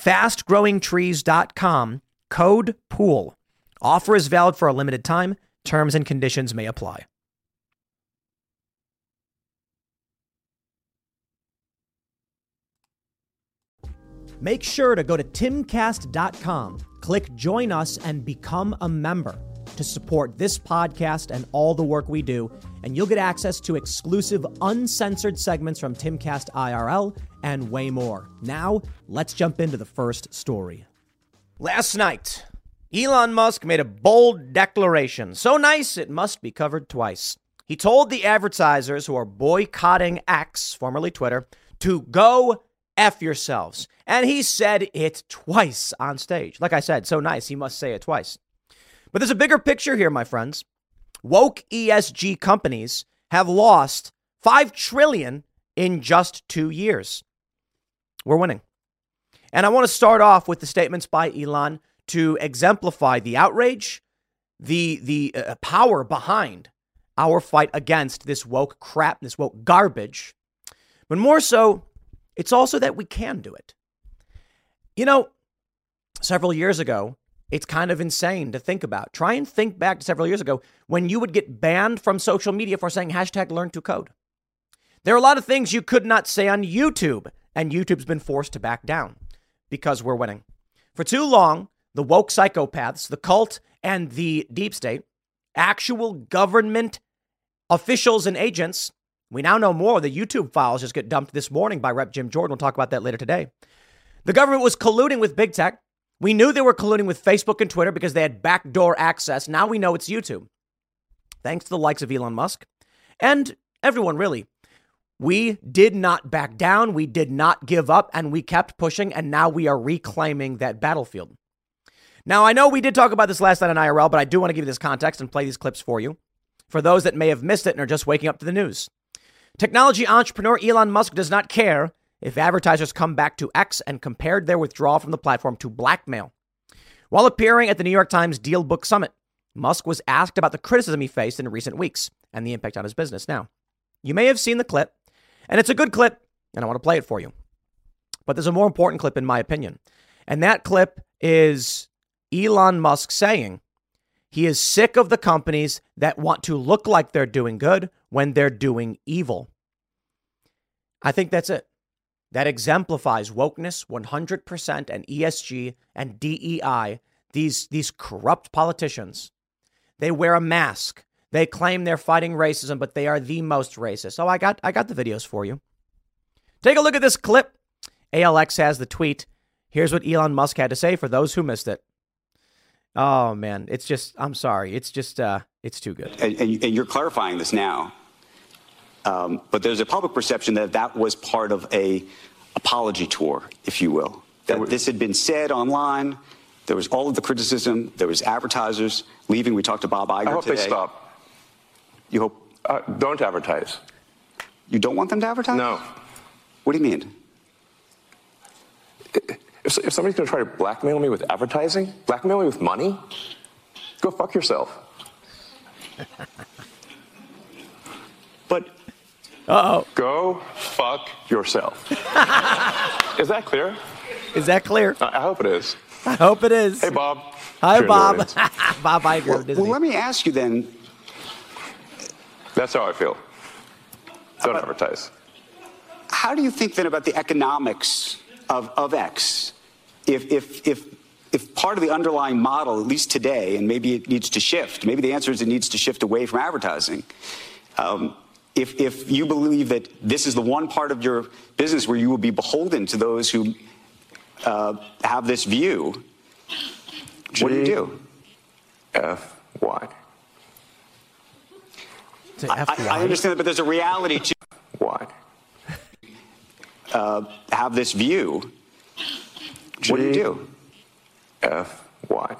Fastgrowingtrees.com, code POOL. Offer is valid for a limited time. Terms and conditions may apply. Make sure to go to timcast.com, click join us, and become a member to support this podcast and all the work we do. And you'll get access to exclusive, uncensored segments from Timcast IRL and way more. Now, let's jump into the first story. Last night, Elon Musk made a bold declaration. So nice, it must be covered twice. He told the advertisers who are boycotting X, formerly Twitter, to go F yourselves. And he said it twice on stage. Like I said, so nice, he must say it twice. But there's a bigger picture here, my friends. Woke ESG companies have lost 5 trillion in just 2 years. We're winning. And I want to start off with the statements by Elon to exemplify the outrage, the the uh, power behind our fight against this woke crap, this woke garbage. But more so, it's also that we can do it. You know, several years ago, it's kind of insane to think about. Try and think back to several years ago when you would get banned from social media for saying hashtag learn to code. There are a lot of things you could not say on YouTube, and YouTube's been forced to back down because we're winning. For too long, the woke psychopaths, the cult, and the deep state, actual government officials and agents, we now know more. The YouTube files just get dumped this morning by Rep. Jim Jordan. We'll talk about that later today. The government was colluding with big tech we knew they were colluding with Facebook and Twitter because they had backdoor access. Now we know it's YouTube. Thanks to the likes of Elon Musk and everyone, really. We did not back down. We did not give up and we kept pushing. And now we are reclaiming that battlefield. Now, I know we did talk about this last night on IRL, but I do want to give you this context and play these clips for you for those that may have missed it and are just waking up to the news. Technology entrepreneur Elon Musk does not care if advertisers come back to X and compared their withdrawal from the platform to blackmail. While appearing at the New York Times DealBook Summit, Musk was asked about the criticism he faced in recent weeks and the impact on his business. Now, you may have seen the clip, and it's a good clip, and I want to play it for you. But there's a more important clip, in my opinion. And that clip is Elon Musk saying he is sick of the companies that want to look like they're doing good when they're doing evil. I think that's it that exemplifies wokeness 100% and ESG and DEI, these, these corrupt politicians. They wear a mask. They claim they're fighting racism, but they are the most racist. Oh, I got I got the videos for you. Take a look at this clip. ALX has the tweet. Here's what Elon Musk had to say for those who missed it. Oh man, it's just I'm sorry. It's just uh it's too good. And, and you're clarifying this now. Um, but there's a public perception that that was part of a apology tour, if you will. That this had been said online. There was all of the criticism. There was advertisers leaving. We talked to Bob Iger I hope today. they stop. You hope? Uh, don't advertise. You don't want them to advertise? No. What do you mean? If, if somebody's going to try to blackmail me with advertising, blackmail me with money, go fuck yourself. but uh oh. Go fuck yourself. is that clear? Is that clear? I, I hope it is. I hope it is. Hey, Bob. Hi, Bob. Bob Iger. Well, well, let me ask you then. That's how I feel. Don't about, advertise. How do you think then about the economics of, of X? If, if, if if part of the underlying model, at least today, and maybe it needs to shift, maybe the answer is it needs to shift away from advertising. Um, if, if you believe that this is the one part of your business where you will be beholden to those who uh, have this view, G- what do you do? F Y. I, I, understand that, but there's a reality to why uh, have this view. G- what do you do? F Y.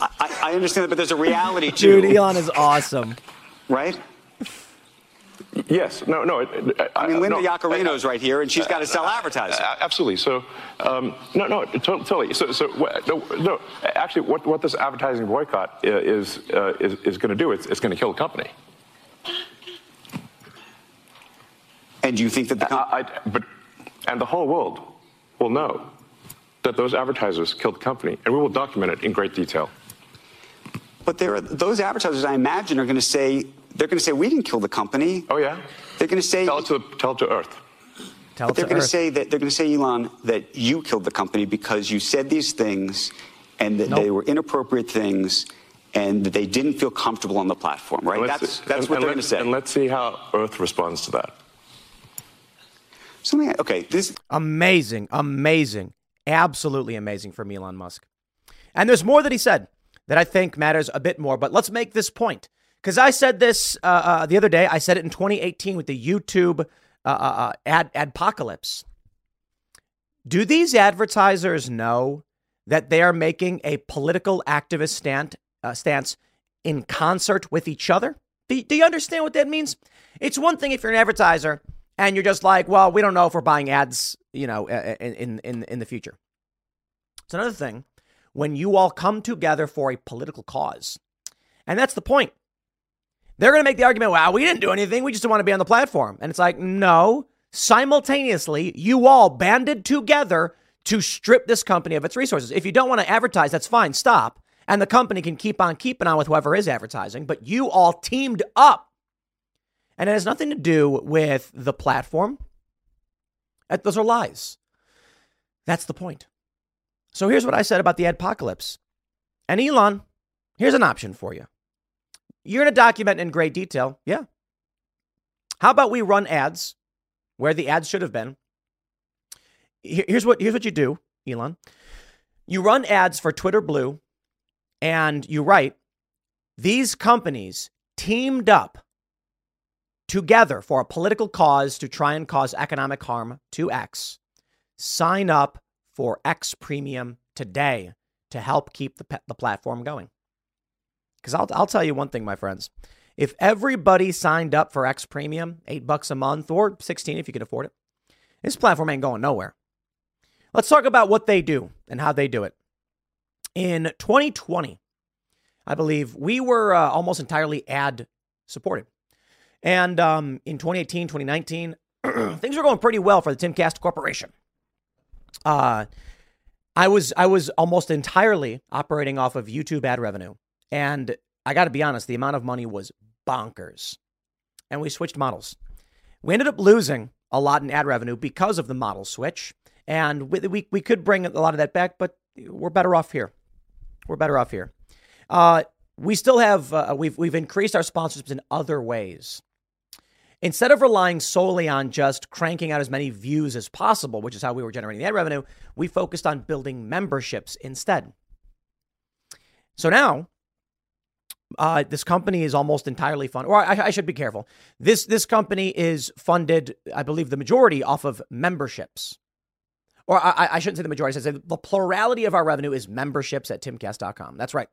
I, I understand that, but there's a reality to Dude, Elon is awesome. Right? Yes. No. No. I, I mean, Linda no, Yaccarino's right here, and she's got to sell advertising. Absolutely. So, um, no, no, totally. So, so no, no. Actually, what, what this advertising boycott is uh, is, is going to do? It's, it's going to kill the company. And you think that the com- I, I, but and the whole world will know that those advertisers killed the company, and we will document it in great detail. But there are, those advertisers, I imagine, are going to say they're going to say we didn't kill the company. Oh yeah. They're going to say tell it to tell it to Earth. Tell but they're to going to say that they're going to say Elon that you killed the company because you said these things, and that Nope. they were inappropriate things, and that they didn't feel comfortable on the platform. Right? And let's- That's that's and- what and they're going to say. And let's see how Earth responds to that. Something. Okay. This. Amazing, amazing, absolutely amazing from Elon Musk. And there's more that he said that I think matters a bit more. But let's make this point because I said this uh, uh, the other day. I said it in 2018 with the YouTube uh, uh, uh, ad adpocalypse. Do these advertisers know that they are making a political activist stand, uh, stance in concert with each other? Do, do you understand what that means? It's one thing if you're an advertiser and you're just like, well, we don't know if we're buying ads, you know, in in, in the future. It's another thing when you all come together for a political cause, and that's the point. They're going to make the argument, wow, we didn't do anything. We just want to be on the platform. And it's like, no, simultaneously, you all banded together to strip this company of its resources. If you don't want to advertise, that's fine. Stop. And the company can keep on keeping on with whoever is advertising. But you all teamed up. And it has nothing to do with the platform. Those are lies. That's the point. So here's what I said about the apocalypse. And Elon, here's an option for you. You're going to document in great detail. Yeah. How about we run ads where the ads should have been? Here's what, here's what you do, Elon. You run ads for Twitter Blue and you write, these companies teamed up together for a political cause to try and cause economic harm to X. Sign up for X Premium today to help keep the, the platform going. Because I'll, I'll tell you one thing, my friends. If everybody signed up for X Premium, eight bucks a month or 16 if you could afford it, this platform ain't going nowhere. Let's talk about what they do and how they do it. In 2020, I believe we were uh, almost entirely ad supported. And um, in 2018, 2019, things were going pretty well for the Timcast Corporation. Uh, I was I was almost entirely operating off of YouTube ad revenue, and I got to be honest, the amount of money was bonkers. And we switched models. We ended up losing a lot in ad revenue because of the model switch, and we we, we could bring a lot of that back, but we're better off here. We're better off here. Uh, we still have uh, we've we've increased our sponsorships in other ways. Instead of relying solely on just cranking out as many views as possible, which is how we were generating the ad revenue, we focused on building memberships instead. So now, uh, this company is almost entirely funded, or I, I should be careful. This this company is funded, I believe, the majority off of memberships. Or I, I shouldn't say the majority. I say the plurality of our revenue is memberships at timcast.com. That's right.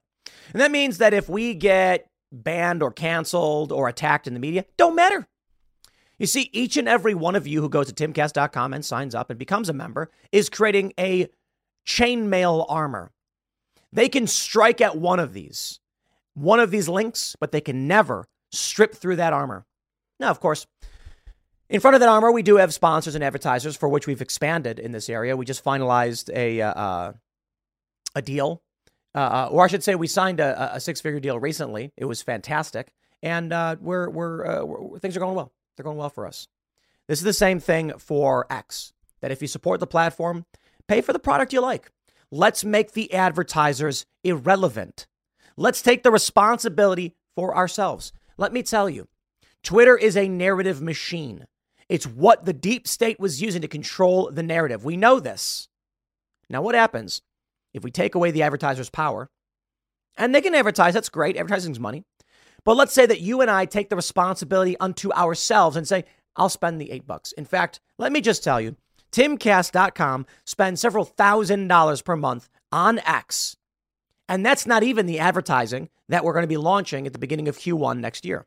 And that means that if we get banned or canceled or attacked in the media, don't matter. You see, each and every one of you who goes to timcast.com and signs up and becomes a member is creating a chainmail armor. They can strike at one of these, one of these links, but they can never strip through that armor. Now, of course, in front of that armor, we do have sponsors and advertisers for which we've expanded in this area. We just finalized a uh, uh, a deal, uh, or I should say, we signed a, a six figure deal recently. It was fantastic, and uh, we're, we're, uh, we're things are going well. They're going well for us. This is the same thing for X. That if you support the platform, Pay for the product you like. Let's make the advertisers irrelevant. Let's take the responsibility for ourselves. Let me tell you, Twitter is a narrative machine. It's what the deep state was using to control the narrative. We know this. Now, what happens if we take away the advertiser's power? And they can advertise, that's great. Advertising's money. But let's say that you and I take the responsibility unto ourselves and say, I'll spend the eight bucks. In fact, let me just tell you, timcast.com spends several thousand dollars per month on X. And that's not even the advertising that we're going to be launching at the beginning of Q1 next year.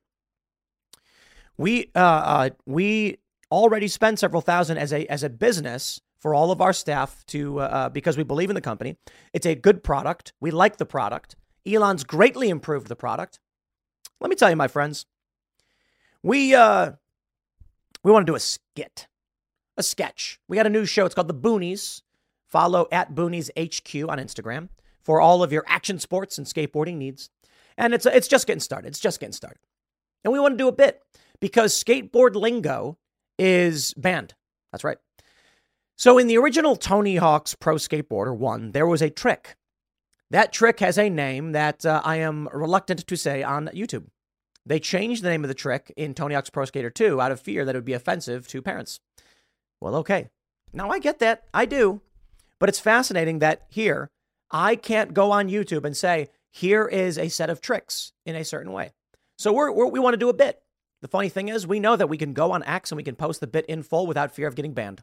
We uh, uh, we already spend several thousand as a as a business for all of our staff to uh, uh because we believe in the company. It's a good product. We like the product. Elon's greatly improved the product. Let me tell you, my friends, we uh, we want to do a skit, a sketch. We got a new show. It's called The Boonies. Follow at Boonies HQ on Instagram for all of your action sports and skateboarding needs. And it's it's just getting started. It's just getting started. And we want to do a bit because skateboard lingo is banned. That's right. So in the original Tony Hawk's Pro Skateboarder 1, there was a trick that trick has a name that uh, I am reluctant to say on YouTube. They changed the name of the trick in Tony Hawk's Pro Skater 2 out of fear that it would be offensive to parents. Well, okay. Now I get that. I do. But it's fascinating that here, I can't go on YouTube and say, here is a set of tricks in a certain way. So we're, we're, we want to do a bit. The funny thing is, we know that we can go on X and we can post the bit in full without fear of getting banned.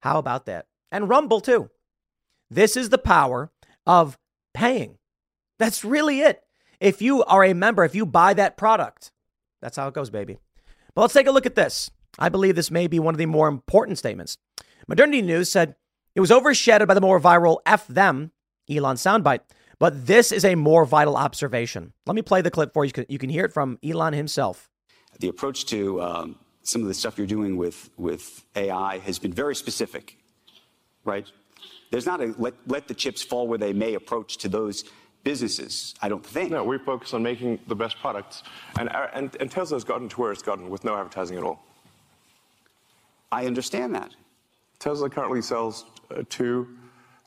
How about that? And Rumble, too. This is the power of paying. That's really it. If you are a member, if you buy that product, that's how it goes, baby. But let's take a look at this. I believe this may be one of the more important statements. Modernity News said it was overshadowed by the more viral F them Elon soundbite, but this is a more vital observation. Let me play the clip for you. You can hear it from Elon himself. The approach to um, some of the stuff you're doing with, with AI has been very specific, right? There's not a let, let the chips fall where they may approach to those businesses, I don't think. No, we focus on making the best products. And, and, and Tesla's gotten to where it's gotten with no advertising at all. I understand that. Tesla currently sells uh, two,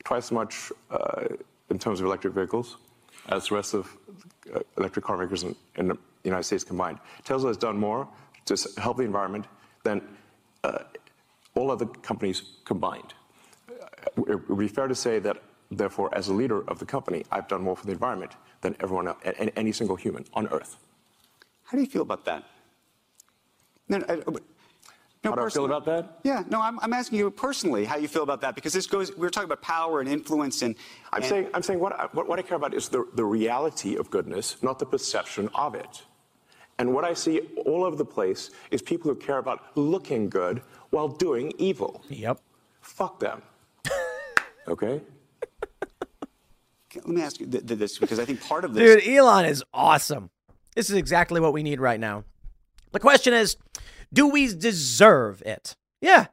twice as much uh, in terms of electric vehicles as the rest of uh, electric car makers in, in the United States combined. Tesla has done more to help the environment than uh, all other companies combined. It would be fair to say that, therefore, as a leader of the company, I've done more for the environment than everyone else, any single human on Earth. How do you feel about that? No, no, how do I feel about that? Yeah, no, I'm, I'm, asking you personally how you feel about that because this goes. We are talking about power and influence, and I'm and, saying, I'm saying what I, what, what I care about is the, the reality of goodness, not the perception of it. And what I see all over the place is people who care about looking good while doing evil. Yep. Fuck them. okay? Let me ask you this because I think part of this. Dude, Elon is awesome. This is exactly what we need right now. The question is do we deserve it? Yeah.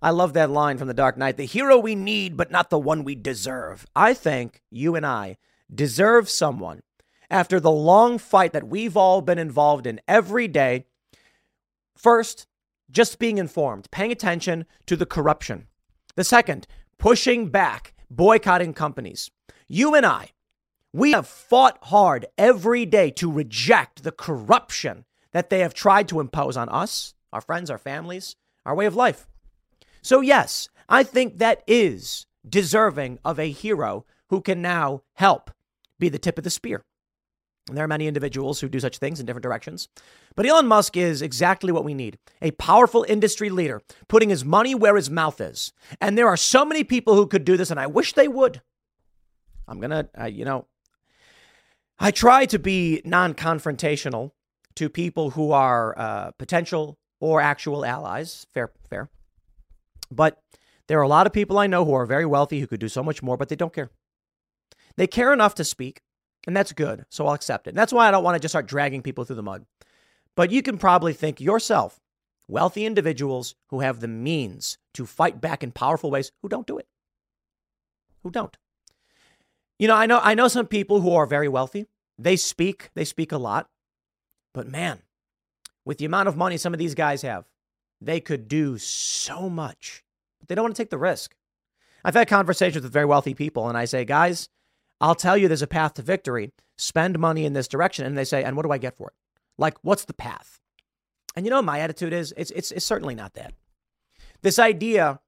I love that line from The Dark Knight the hero we need, but not the one we deserve. I think you and I deserve someone after the long fight that we've all been involved in every day. First, just being informed, paying attention to the corruption. The second, pushing back, boycotting companies. You and I, we have fought hard every day to reject the corruption that they have tried to impose on us, our friends, our families, our way of life. So, yes, I think that is deserving of a hero who can now help be the tip of the spear. There are many individuals who do such things in different directions. But Elon Musk is exactly what we need a powerful industry leader putting his money where his mouth is. And there are so many people who could do this, and I wish they would. I'm going to, uh, you know, I try to be non confrontational to people who are uh, potential or actual allies. Fair, fair. But there are a lot of people I know who are very wealthy who could do so much more, but they don't care. They care enough to speak, and that's good. So I'll accept it. And that's why I don't want to just start dragging people through the mud. But you can probably think yourself wealthy individuals who have the means to fight back in powerful ways who don't do it. Who don't. You know, I know I know some people who are very wealthy. They speak, they speak a lot. But man, with the amount of money some of these guys have, they could do so much. But they don't want to take the risk. I've had conversations with very wealthy people and I say, "Guys, I'll tell you there's a path to victory. Spend money in this direction." And they say, "And what do I get for it?" Like, what's the path? And you know, my attitude is it's, it's, it's certainly not that. This idea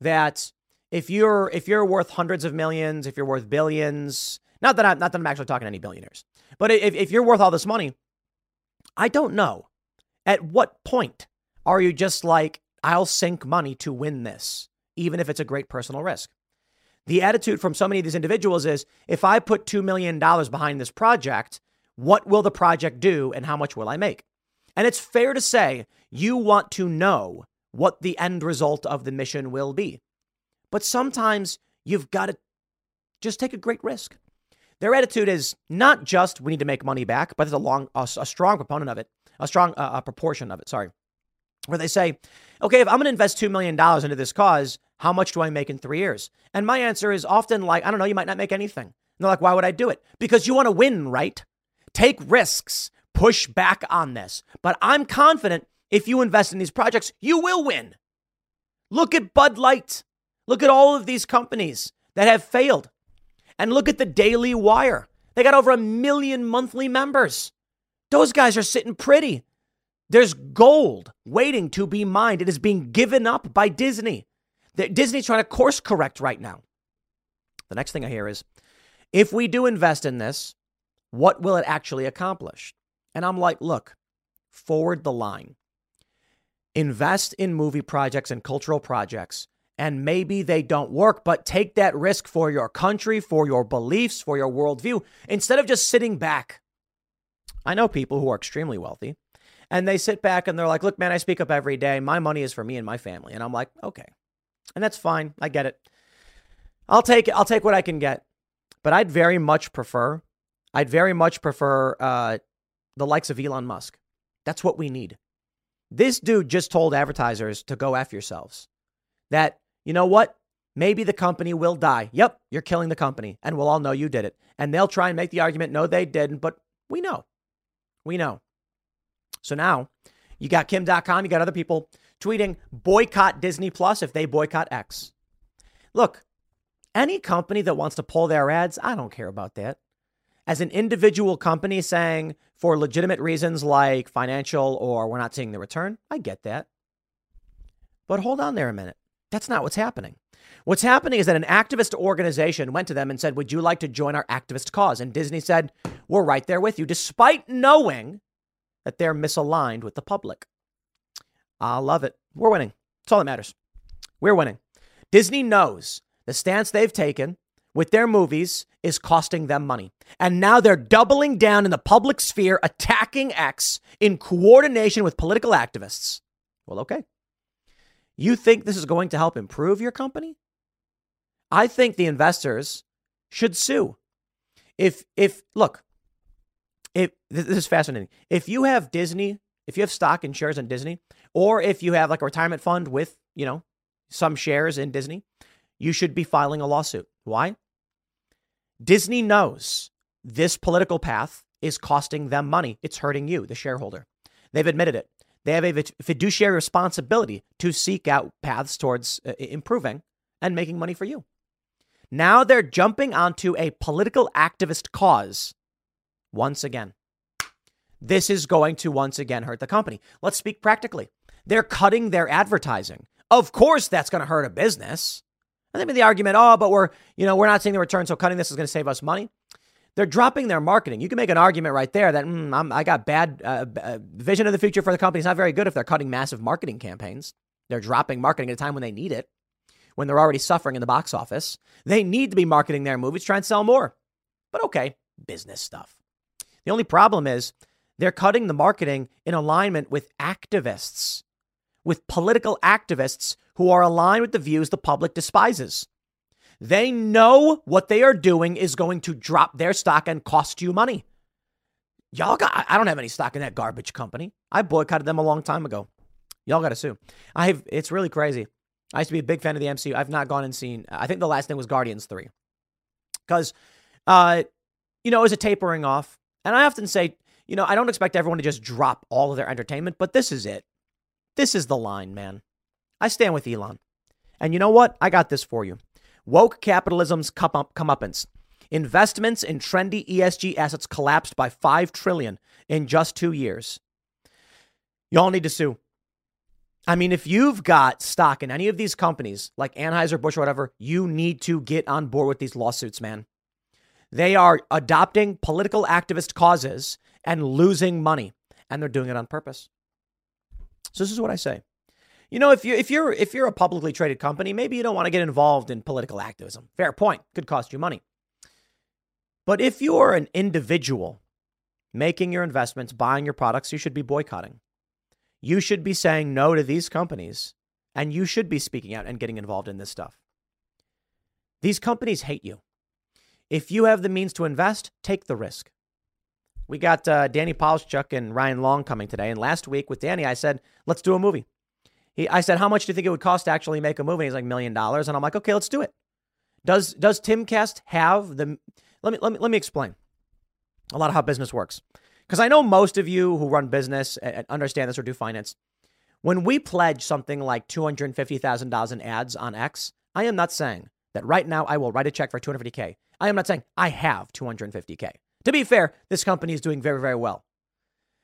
that if you're if you're worth hundreds of millions, if you're worth billions, not that I'm not that I'm actually talking to any billionaires, but if, if you're worth all this money, I don't know. At what point are you just like, I'll sink money to win this, even if it's a great personal risk? The attitude from so many of these individuals is if I put $2 million behind this project, what will the project do and how much will I make? And it's fair to say you want to know what the end result of the mission will be. But sometimes you've got to just take a great risk. Their attitude is not just we need to make money back, but there's a long, a, a strong proponent of it, a strong uh, a proportion of it. Sorry, where they say, okay, if I'm going to invest two million dollars into this cause, how much do I make in three years? And my answer is often like, I don't know, you might not make anything. And they're like, why would I do it? Because you want to win, right? Take risks, push back on this. But I'm confident if you invest in these projects, you will win. Look at Bud Light. Look at all of these companies that have failed. And look at the Daily Wire. They got over a million monthly members. Those guys are sitting pretty. There's gold waiting to be mined. It is being given up by Disney. Disney's trying to course correct right now. The next thing I hear is if we do invest in this, what will it actually accomplish? And I'm like, look, forward the line. Invest in movie projects and cultural projects, and maybe they don't work, but take that risk for your country, for your beliefs, for your worldview, instead of just sitting back. I know people who are extremely wealthy, and they sit back and they're like, look, man, I speak up every day. My money is for me and my family. And I'm like, okay. And that's fine. I get it. I'll take it. I'll take what I can get. But I'd very much prefer I'd very much prefer uh, the likes of Elon Musk. That's what we need. This dude just told advertisers to go F yourselves. That, you know what? Maybe the company will die. Yep, you're killing the company, and we'll all know you did it. And they'll try and make the argument, no, they didn't, but we know. We know. So now you got Kim Dotcom, you got other people tweeting, boycott Disney Plus if they boycott X. Look, any company that wants to pull their ads, I don't care about that as an individual company saying for legitimate reasons like financial or we're not seeing the return, I get that. But hold on there a minute. That's not what's happening. What's happening is that an activist organization went to them and said, Would you like to join our activist cause? And Disney said, We're right there with you, despite knowing that they're misaligned with the public. I love it. We're winning. That's all that matters. We're winning. Disney knows the stance they've taken with their movies is costing them money. And now they're doubling down in the public sphere, attacking X in coordination with political activists. Well, okay. You think this is going to help improve your company? I think the investors should sue. If, if, look, if this is fascinating. If you have Disney, if you have stock and shares in Disney, or if you have like a retirement fund with, you know, some shares in Disney, you should be filing a lawsuit. Why? Disney knows this political path is costing them money. It's hurting you, the shareholder. They've admitted it. They have a fiduciary responsibility to seek out paths towards uh, improving and making money for you. Now they're jumping onto a political activist cause once again. This is going to once again hurt the company. Let's speak practically. They're cutting their advertising Of course, that's going to hurt a business. And they then the argument, oh, but we're, you know, we're not seeing the return, so cutting this is going to save us money. They're dropping their marketing. You can make an argument right there that mm, i got bad uh, uh, vision of the future for the company. It's not very good if they're cutting massive marketing campaigns. They're dropping marketing at a time when they need it, when they're already suffering in the box office. They need to be marketing their movies, try and sell more. But okay, business stuff. The only problem is they're cutting the marketing in alignment with activists, with political activists who are aligned with the views the public despises. They know what they are doing is going to drop their stock and cost you money. Y'all got, I don't have any stock in that garbage company. I boycotted them a long time ago. Y'all got to sue. I have, it's really crazy. I used to be a big fan of the MCU. I've not gone and seen, I think the last thing was Guardians 3. Because, uh, you know, it was a tapering off. And I often say, you know, I don't expect everyone to just drop all of their entertainment, but this is it. This is the line, man. I stand with Elon. And you know what? I got this for you. Woke capitalism's come comeuppance. Investments in trendy ESG assets collapsed by 5 trillion in just 2 years. Y'all need to sue. I mean, if you've got stock in any of these companies like Anheuser-Busch or whatever, you need to get on board with these lawsuits, man. They are adopting political activist causes and losing money, and they're doing it on purpose. So this is what I say. You know, if you if you're if you're a publicly traded company, maybe you don't want to get involved in political activism. Fair point. Could cost you money. But if you're an individual making your investments, buying your products, you should be boycotting. You should be saying no to these companies and you should be speaking out and getting involved in this stuff. These companies hate you. If you have the means to invest, take the risk. We got uh, Danny Polishchuk and Ryan Long coming today. And last week with Danny, I said, let's do a movie. He, I said, how much do you think it would cost to actually make a movie? He's like, million dollars. And I'm like, okay, let's do it. Does does Timcast have the? Let me let me let me explain a lot of how business works, because I know most of you who run business and understand this or do finance. When we pledge something like two hundred fifty thousand dollars in ads on X, I am not saying that right now I will write a check for two hundred fifty k. I am not saying I have two hundred fifty k. To be fair, this company is doing very very well.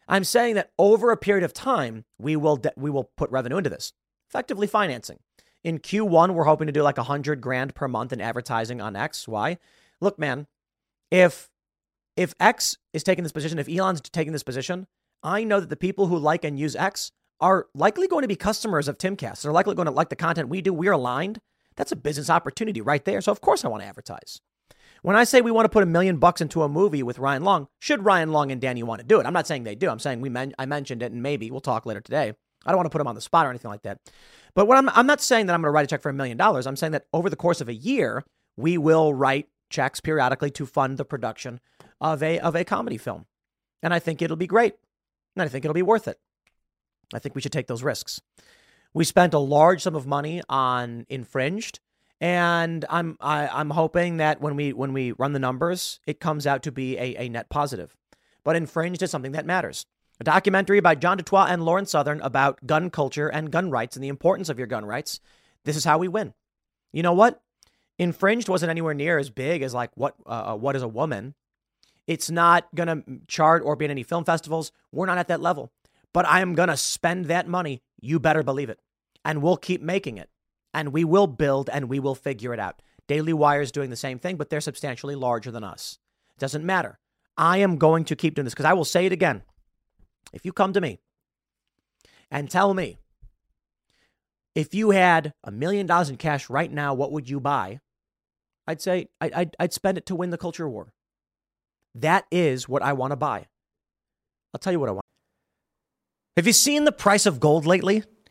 I'm saying that over a period of time, we will de- we will put revenue into this, effectively financing. In Q1, we're hoping to do like a hundred grand per month in advertising on X. Why? Look, man, if if X is taking this position, if Elon's taking this position, I know that the people who like and use X are likely going to be customers of Timcast. They're likely going to like the content we do. We're aligned. That's a business opportunity right there. So of course I want to advertise. When I say we want to put a million bucks into a movie with Ryan Long, should Ryan Long and Danny want to do it? I'm not saying they do. I'm saying we men- I mentioned it and maybe we'll talk later today. I don't want to put them on the spot or anything like that. But what I'm, I'm not saying that I'm going to write a check for a million dollars. I'm saying that over the course of a year, we will write checks periodically to fund the production of a of a comedy film. And I think it'll be great. And I think it'll be worth it. I think we should take those risks. We spent a large sum of money on Infringed and I'm I, am i am hoping that when we when we run the numbers, it comes out to be a, a net positive. But infringed is something that matters. A documentary by John DuToit and Lauren Southern about gun culture and gun rights and the importance of your gun rights. This is how we win. You know what? Infringed wasn't anywhere near as big as like what uh, uh what is a woman. It's not gonna chart or be in any film festivals. We're not at that level. But I am gonna spend that money. You better believe it, and we'll keep making it and we will build and we will figure it out. Daily Wire is doing the same thing, but they're substantially larger than us. It doesn't matter. I am going to keep doing this because I will say it again. If you come to me and tell me if you had a million dollars in cash right now, what would you buy? I'd say I'd, I'd spend it to win the culture war. That is what I want to buy. I'll tell you what I want. Have you seen the price of gold lately?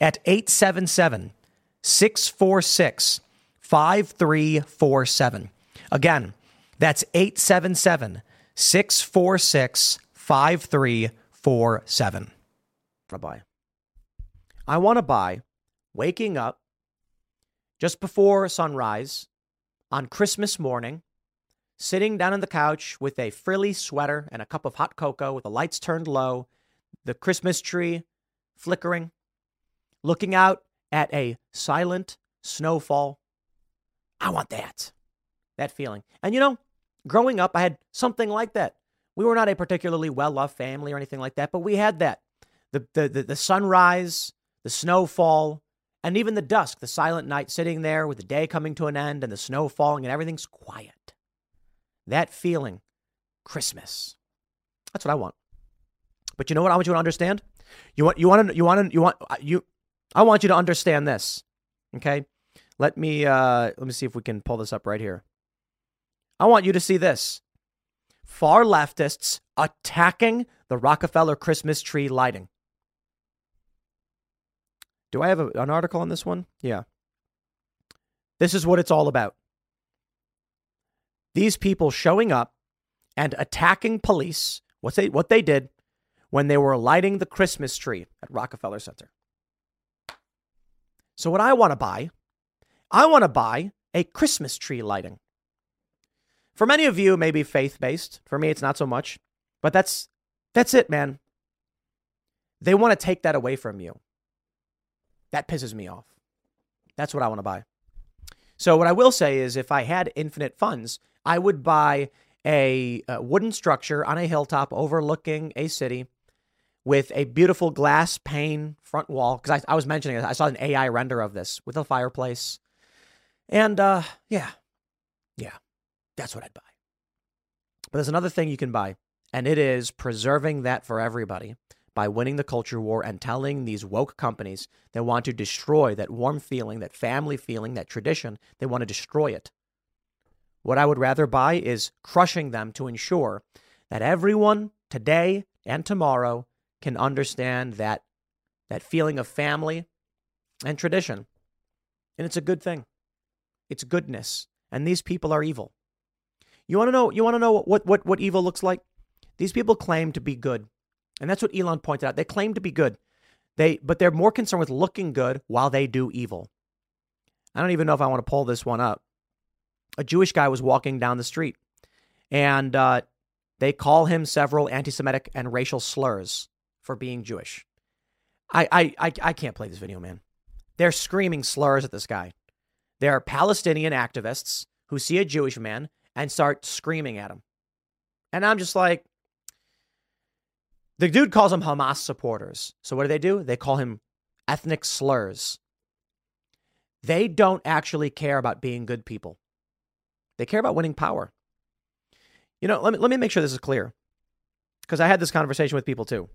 at 877 646 5347. Again, that's 877 646 5347. Buy. I want to buy waking up just before sunrise on Christmas morning, sitting down on the couch with a frilly sweater and a cup of hot cocoa with the lights turned low, the Christmas tree flickering, looking out at a silent snowfall. I want that. That feeling. And you know, growing up, I had something like that. We were not a particularly well off family or anything like that, but we had that. The, the, the, the sunrise, the snowfall, and even the dusk, the silent night, sitting there with the day coming to an end and the snow falling and everything's quiet. That feeling, Christmas. That's what I want. But you know what I want you to understand? You want you want to you want to you want uh, you I want you to understand this. Okay? Let me uh let me see if we can pull this up right here. I want you to see this. Far leftists attacking the Rockefeller Christmas tree lighting. Do I have a, an article on this one? Yeah. This is what it's all about. These people showing up and attacking police, what they, what they did when they were lighting the Christmas tree at Rockefeller Center. So, what I want to buy, I want to buy a Christmas tree lighting. For many of you, maybe faith based. For me, it's not so much. But that's that's it, man. They want to take that away from you. That pisses me off. That's what I want to buy. So, what I will say is if I had infinite funds, I would buy a, a wooden structure on a hilltop overlooking a city with a beautiful glass pane front wall. Because I, I was mentioning, I saw an AI render of this with a fireplace. And uh, yeah, yeah, that's what I'd buy. But there's another thing you can buy, and it is preserving that for everybody by winning the culture war and telling these woke companies that want to destroy that warm feeling, that family feeling, that tradition, they want to destroy it. What I would rather buy is crushing them to ensure that everyone today and tomorrow can understand that that feeling of family and tradition. And it's a good thing. It's goodness. And these people are evil. You want to know you want to know what what what evil looks like? These people claim to be good. And that's what Elon pointed out. They claim to be good. They but they're more concerned with looking good while they do evil. I don't even know if I want to pull this one up. A Jewish guy was walking down the street, and uh, they call him several anti-Semitic and racial slurs for being Jewish. I, I I I can't play this video, man. They're screaming slurs at this guy. They're Palestinian activists who see a Jewish man and start screaming at him. And I'm just like, the dude calls them Hamas supporters. So what do they do? They call him ethnic slurs. They don't actually care about being good people. They care about winning power. You know, let me, let me make sure this is clear because I had this conversation with people too.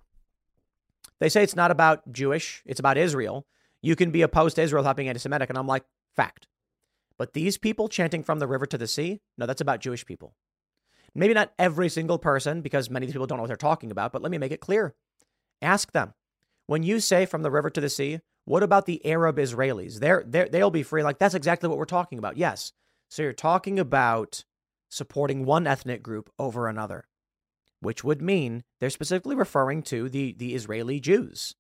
They say it's not about Jewish, it's about Israel. You can be opposed to Israel without being anti Semitic. And I'm like, fact. But these people chanting from the river to the sea, no, that's about Jewish people. Maybe not every single person, because many of these people don't know what they're talking about, but let me make it clear. Ask them. When you say from the river to the sea, what about the Arab Israelis? They're, they're, they'll be free. Like, that's exactly what we're talking about. Yes. So you're talking about supporting one ethnic group over another, which would mean they're specifically referring to the, the Israeli Jews.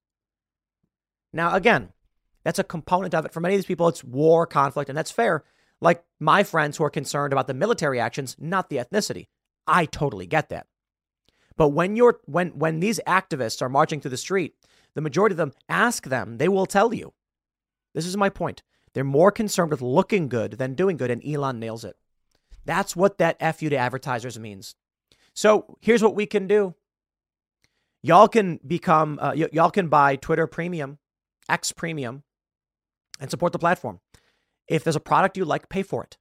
Now, again, that's a component of it. For many of these people, it's war, conflict, and that's fair. Like my friends who are concerned about the military actions, not the ethnicity. I totally get that. But when you're when when these activists are marching through the street, the majority of them ask them, they will tell you. This is my point. They're more concerned with looking good than doing good, and Elon nails it. That's what that F you to advertisers means. So here's what we can do. Y'all can become, uh, y- y'all can buy Twitter Premium, X Premium, and support the platform. If there's a product you like, pay for it.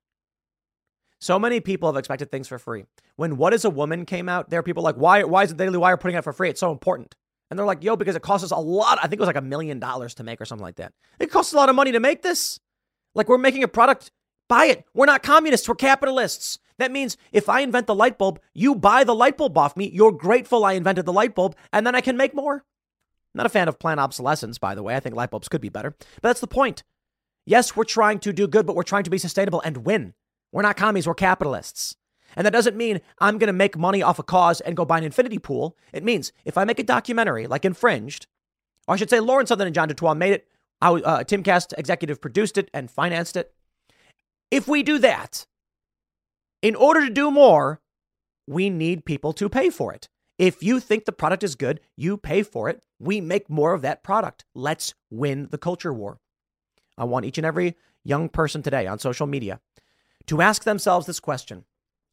So many people have expected things for free. When What is a Woman came out, there are people like, why, why is the Daily Wire putting it out for free? It's so important. And they're like, yo, because it costs us a lot. I think it was like a million dollars to make or something like that. It costs a lot of money to make this. Like we're making a product, buy it. We're not communists, we're capitalists. That means if I invent the light bulb, you buy the light bulb off me. You're grateful I invented the light bulb, and then I can make more. Not a fan of planned obsolescence, by the way. I think light bulbs could be better. But that's the point. Yes, we're trying to do good, but we're trying to be sustainable and win. We're not commies, we're capitalists. And that doesn't mean I'm going to make money off a cause and go buy an infinity pool. It means if I make a documentary like Infringed, or I should say Lauren Southern and John Dutoit made it, I, uh, Timcast executive produced it and financed it. If we do that, in order to do more, we need people to pay for it. If you think the product is good, you pay for it. We make more of that product. Let's win the culture war. I want each and every young person today on social media to ask themselves this question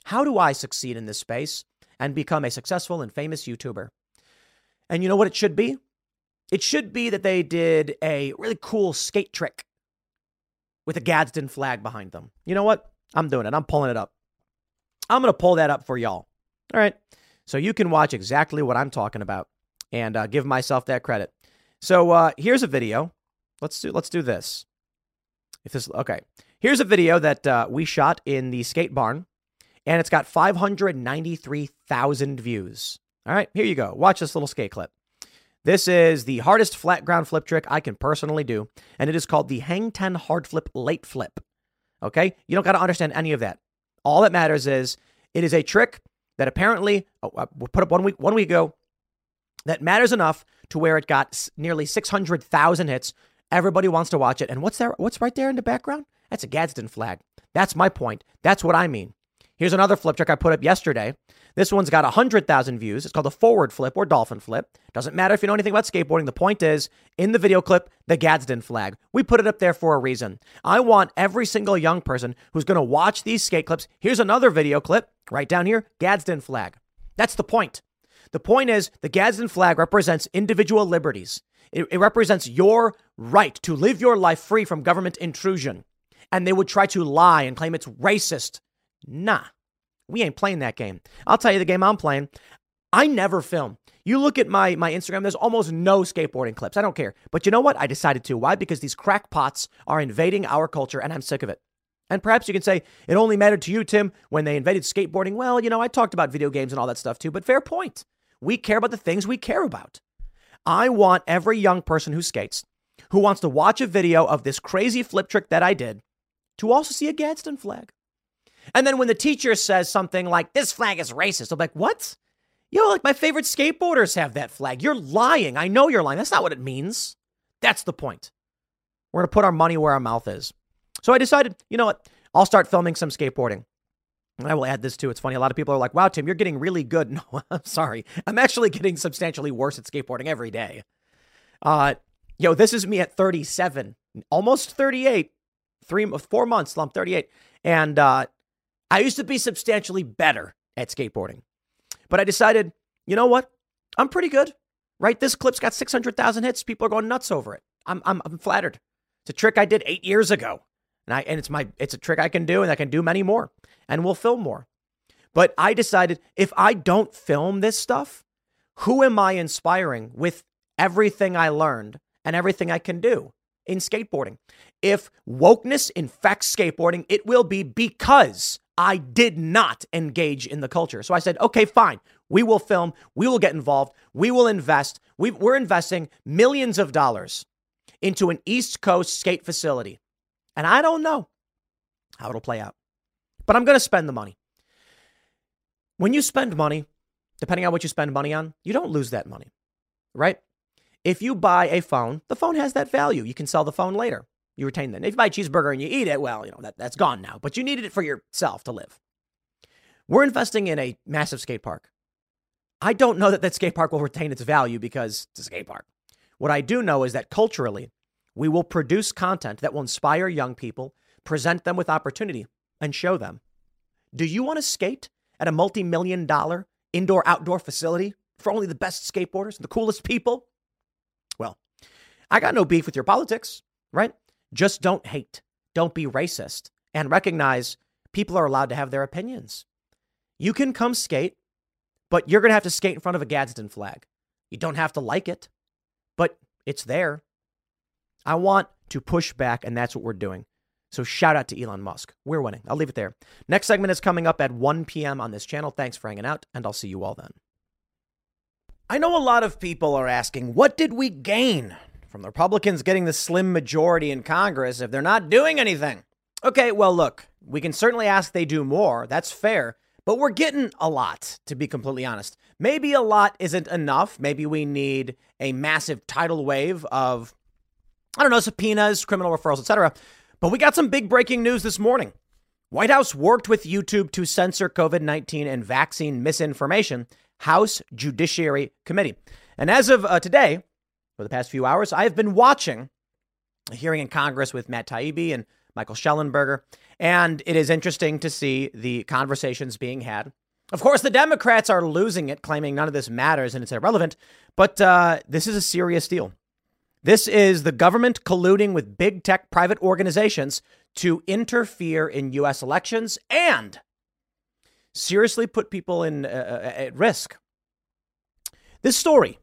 How do I succeed in this space and become a successful and famous YouTuber? And you know what it should be? It should be that they did a really cool skate trick with a Gadsden flag behind them. You know what? I'm doing it. I'm pulling it up. I'm going to pull that up for y'all. All right. So you can watch exactly what I'm talking about and uh, give myself that credit. So uh, here's a video. Let's do let's do this. If this okay, here's a video that uh, we shot in the skate barn, and it's got 593,000 views. All right, here you go. Watch this little skate clip. This is the hardest flat ground flip trick I can personally do, and it is called the Hang 10 Hard Flip Late Flip. Okay, you don't got to understand any of that. All that matters is it is a trick that apparently oh, uh, put up one week one week ago that matters enough to where it got nearly 600,000 hits. Everybody wants to watch it. And what's there? What's right there in the background? That's a Gadsden flag. That's my point. That's what I mean. Here's another flip trick I put up yesterday. This one's got 100,000 views. It's called a forward flip or dolphin flip. Doesn't matter if you know anything about skateboarding. The point is, in the video clip, the Gadsden flag. We put it up there for a reason. I want every single young person who's going to watch these skate clips. Here's another video clip right down here Gadsden flag. That's the point. The point is, the Gadsden flag represents individual liberties. It, it represents your right to live your life free from government intrusion. And they would try to lie and claim it's racist. Nah. We ain't playing that game. I'll tell you the game I'm playing. I never film. You look at my my Instagram, there's almost no skateboarding clips. I don't care. But you know what? I decided to. Why? Because these crackpots are invading our culture and I'm sick of it. And perhaps you can say it only mattered to you, Tim, when they invaded skateboarding. Well, you know, I talked about video games and all that stuff too, but fair point. We care about the things we care about. I want every young person who skates, who wants to watch a video of this crazy flip trick that I did, to also see a Gadsden flag. And then when the teacher says something like, this flag is racist, I'm like, what? Yo, like my favorite skateboarders have that flag. You're lying. I know you're lying. That's not what it means. That's the point. We're going to put our money where our mouth is. So I decided, you know what? I'll start filming some skateboarding. And I will add this too. It's funny. A lot of people are like, wow, Tim, you're getting really good. No, I'm sorry. I'm actually getting substantially worse at skateboarding every day. Uh, yo, this is me at 37, almost 38, three, four months, I'm 38. And uh, I used to be substantially better at skateboarding, but I decided, you know what? I'm pretty good, right? This clip's got 600,000 hits. People are going nuts over it. I'm, I'm, I'm flattered. It's a trick I did eight years ago. And I, and it's my, it's a trick I can do and I can do many more and we'll film more. But I decided if I don't film this stuff, who am I inspiring with everything I learned and everything I can do in skateboarding? If wokeness infects skateboarding, it will be because I did not engage in the culture. So I said, okay, fine. We will film. We will get involved. We will invest. we are investing millions of dollars into an East Coast skate facility. And I don't know how it'll play out, but I'm going to spend the money. When you spend money, depending on what you spend money on, you don't lose that money, right? If you buy a phone, the phone has that value. You can sell the phone later. You retain that. If you buy a cheeseburger and you eat it, well, you know, that, that's gone now, but you needed it for yourself to live. We're investing in a massive skate park. I don't know that that skate park will retain its value because it's a skate park. What I do know is that culturally, we will produce content that will inspire young people, present them with opportunity, and show them. Do you want to skate at a multi million dollar indoor outdoor facility for only the best skateboarders and the coolest people? Well, I got no beef with your politics, right? Just don't hate, don't be racist, and recognize people are allowed to have their opinions. You can come skate, but you're going to have to skate in front of a Gadsden flag. You don't have to like it, but it's there. I want to push back, and that's what we're doing. So shout out to Elon Musk. We're winning. I'll leave it there. Next segment is coming up at 1 p.m. on this channel. Thanks for hanging out, and I'll see you all then. I know a lot of people are asking, what did we gain from the Republicans getting the slim majority in Congress if they're not doing anything? Okay, well, look, we can certainly ask they do more. That's fair. But we're getting a lot, to be completely honest. Maybe a lot isn't enough. Maybe we need a massive tidal wave of, I don't know, subpoenas, criminal referrals, etc. But we got some big breaking news this morning. White House worked with YouTube to censor COVID 19 and vaccine misinformation, House Judiciary Committee. And as of uh, today, for the past few hours, I have been watching a hearing in Congress with Matt Taibbi and Michael Shellenberger, And it is interesting to see the conversations being had. Of course, the Democrats are losing it, claiming none of this matters and it's irrelevant. But uh, this is a serious deal. This is the government colluding with big tech private organizations to interfere in U.S. elections and seriously put people in uh, uh, at risk. This story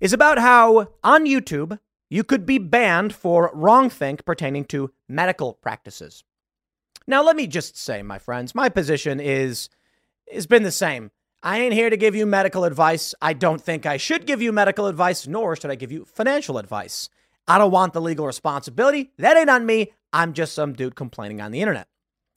is about how on YouTube you could be banned for wrongthink pertaining to medical practices. Now, let me just say, my friends, my position is has been the same. I ain't here to give you medical advice. I don't think I should give you medical advice, nor should I give you financial advice. I don't want the legal responsibility. That ain't on me. I'm just some dude complaining on the internet.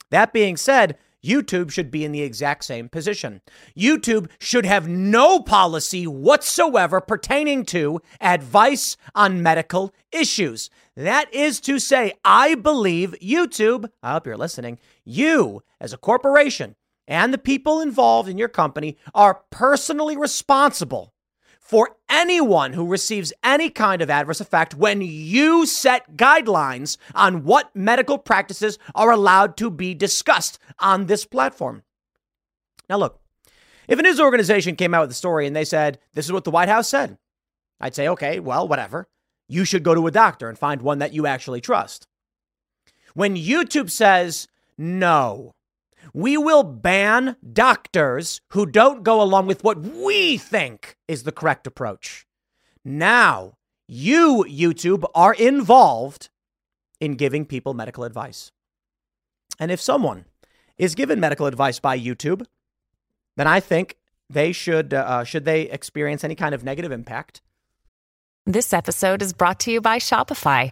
That being said, YouTube should be in the exact same position. YouTube should have no policy whatsoever pertaining to advice on medical issues. That is to say, I believe YouTube, I hope you're listening, you as a corporation and the people involved in your company are personally responsible for anyone who receives any kind of adverse effect when you set guidelines on what medical practices are allowed to be discussed on this platform. Now, look, if a news organization came out with a story and they said, This is what the White House said, I'd say, Okay, well, whatever. You should go to a doctor and find one that you actually trust. When YouTube says, No, we will ban doctors who don't go along with what we think is the correct approach. Now, you, YouTube, are involved in giving people medical advice. And if someone is given medical advice by YouTube, then I think they should, uh, should they experience any kind of negative impact. This episode is brought to you by Shopify.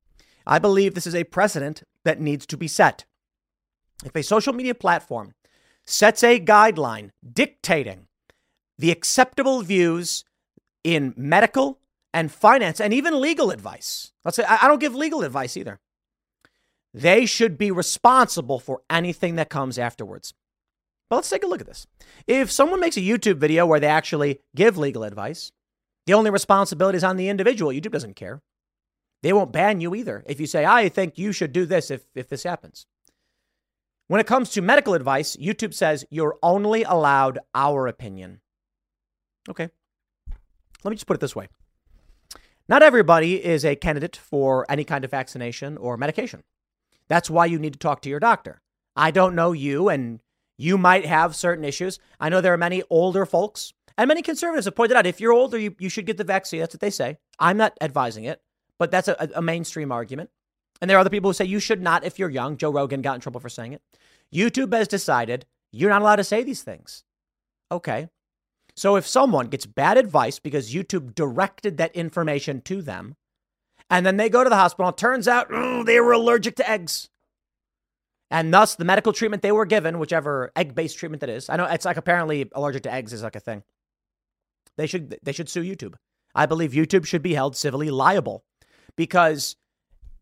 I believe this is a precedent that needs to be set. If a social media platform sets a guideline dictating the acceptable views in medical and finance and even legal advice, let's say I don't give legal advice either, they should be responsible for anything that comes afterwards. But let's take a look at this. If someone makes a YouTube video where they actually give legal advice, the only responsibility is on the individual. YouTube doesn't care. They won't ban you either if you say, I think you should do this if, if this happens. When it comes to medical advice, YouTube says you're only allowed our opinion. Okay. Let me just put it this way Not everybody is a candidate for any kind of vaccination or medication. That's why you need to talk to your doctor. I don't know you, and you might have certain issues. I know there are many older folks, and many conservatives have pointed out if you're older, you, you should get the vaccine. That's what they say. I'm not advising it but that's a, a mainstream argument. And there are other people who say you should not if you're young. Joe Rogan got in trouble for saying it. YouTube has decided you're not allowed to say these things. Okay. So if someone gets bad advice because YouTube directed that information to them, and then they go to the hospital, it turns out oh, they were allergic to eggs. And thus, the medical treatment they were given, whichever egg based treatment that is, I know it's like apparently allergic to eggs is like a thing. They should, they should sue YouTube. I believe YouTube should be held civilly liable because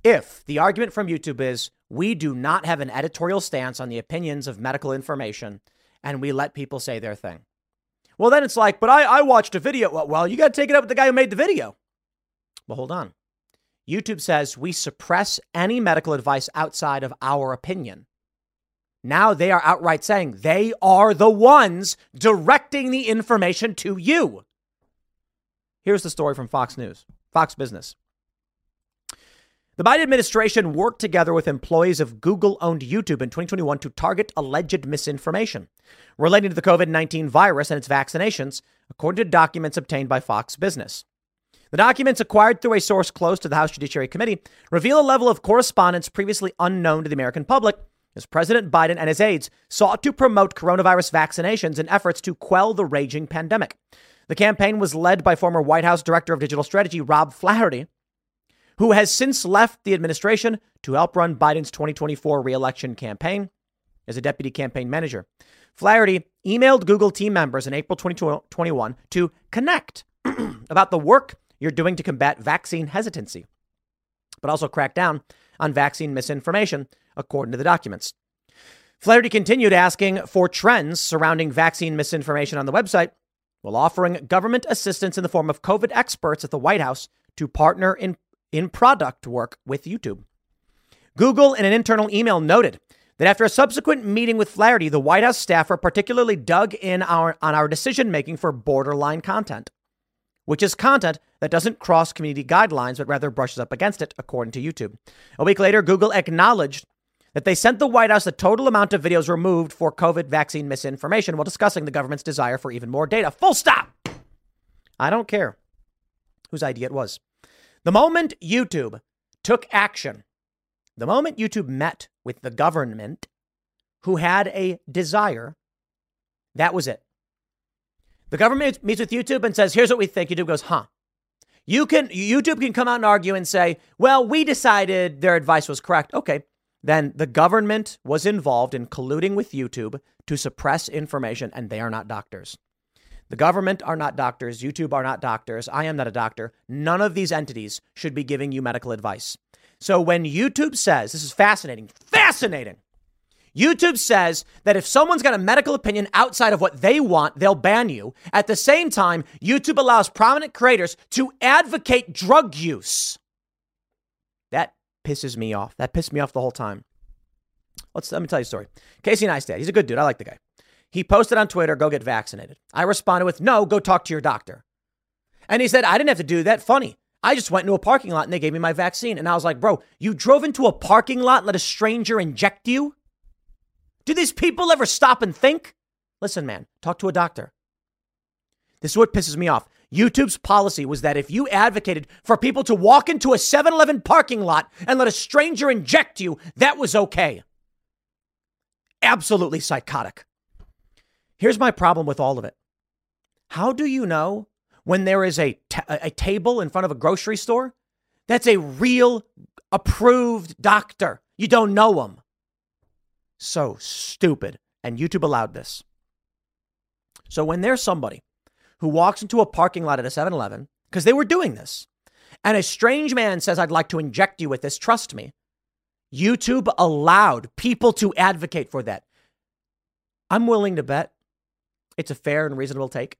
if the argument from YouTube is we do not have an editorial stance on the opinions of medical information and we let people say their thing. Well, then it's like, but I, I watched a video. Well, you got to take it up with the guy who made the video. Well, hold on. YouTube says we suppress any medical advice outside of our opinion. Now they are outright saying they are the ones directing the information to you. Here's the story from Fox News, Fox Business. The Biden administration worked together with employees of Google owned YouTube in 2021 to target alleged misinformation relating to the COVID 19 virus and its vaccinations, according to documents obtained by Fox Business. The documents acquired through a source close to the House Judiciary Committee reveal a level of correspondence previously unknown to the American public as President Biden and his aides sought to promote coronavirus vaccinations in efforts to quell the raging pandemic. The campaign was led by former White House Director of Digital Strategy Rob Flaherty, who has since left the administration to help run Biden's 2024 reelection campaign as a deputy campaign manager. Flaherty emailed Google team members in April 2021 to connect about the work you're doing to combat vaccine hesitancy, but also crack down on vaccine misinformation, according to the documents. Flaherty continued asking for trends surrounding vaccine misinformation on the website while offering government assistance in the form of COVID experts at the White House to partner in in product work with YouTube. Google, in an internal email, noted that after a subsequent meeting with Flaherty, the White House staffer particularly dug in our, on our decision making for borderline content, which is content that doesn't cross community guidelines but rather brushes up against it, according to YouTube. A week later, Google acknowledged that they sent the White House the total amount of videos removed for COVID vaccine misinformation while discussing the government's desire for even more data. Full stop. I don't care whose idea it was. The moment YouTube took action, the moment YouTube met with the government who had a desire, that was it. The government meets with YouTube and says, here's what we think. YouTube goes, huh. You can YouTube can come out and argue and say, well, we decided their advice was correct. Okay. Then the government was involved in colluding with YouTube to suppress information, and they are not doctors. The government are not doctors. YouTube are not doctors. I am not a doctor. None of these entities should be giving you medical advice. So when YouTube says, this is fascinating, fascinating. YouTube says that if someone's got a medical opinion outside of what they want, they'll ban you. At the same time, YouTube allows prominent creators to advocate drug use. That pisses me off. That pissed me off the whole time. Let's let me tell you a story. Casey Neistat, he's a good dude. I like the guy. He posted on Twitter, go get vaccinated. I responded with, no, go talk to your doctor. And he said, I didn't have to do that. Funny. I just went into a parking lot and they gave me my vaccine. And I was like, bro, you drove into a parking lot let a stranger inject you? Do these people ever stop and think? Listen, man, talk to a doctor. This is what pisses me off. YouTube's policy was that if you advocated for people to walk into a 7 Eleven parking lot and let a stranger inject you, that was okay. Absolutely psychotic. Here's my problem with all of it. How do you know when there is a, t- a table in front of a grocery store that's a real approved doctor? You don't know him. So stupid. And YouTube allowed this. So when there's somebody who walks into a parking lot at a 7 Eleven, because they were doing this, and a strange man says, I'd like to inject you with this, trust me, YouTube allowed people to advocate for that. I'm willing to bet it's a fair and reasonable take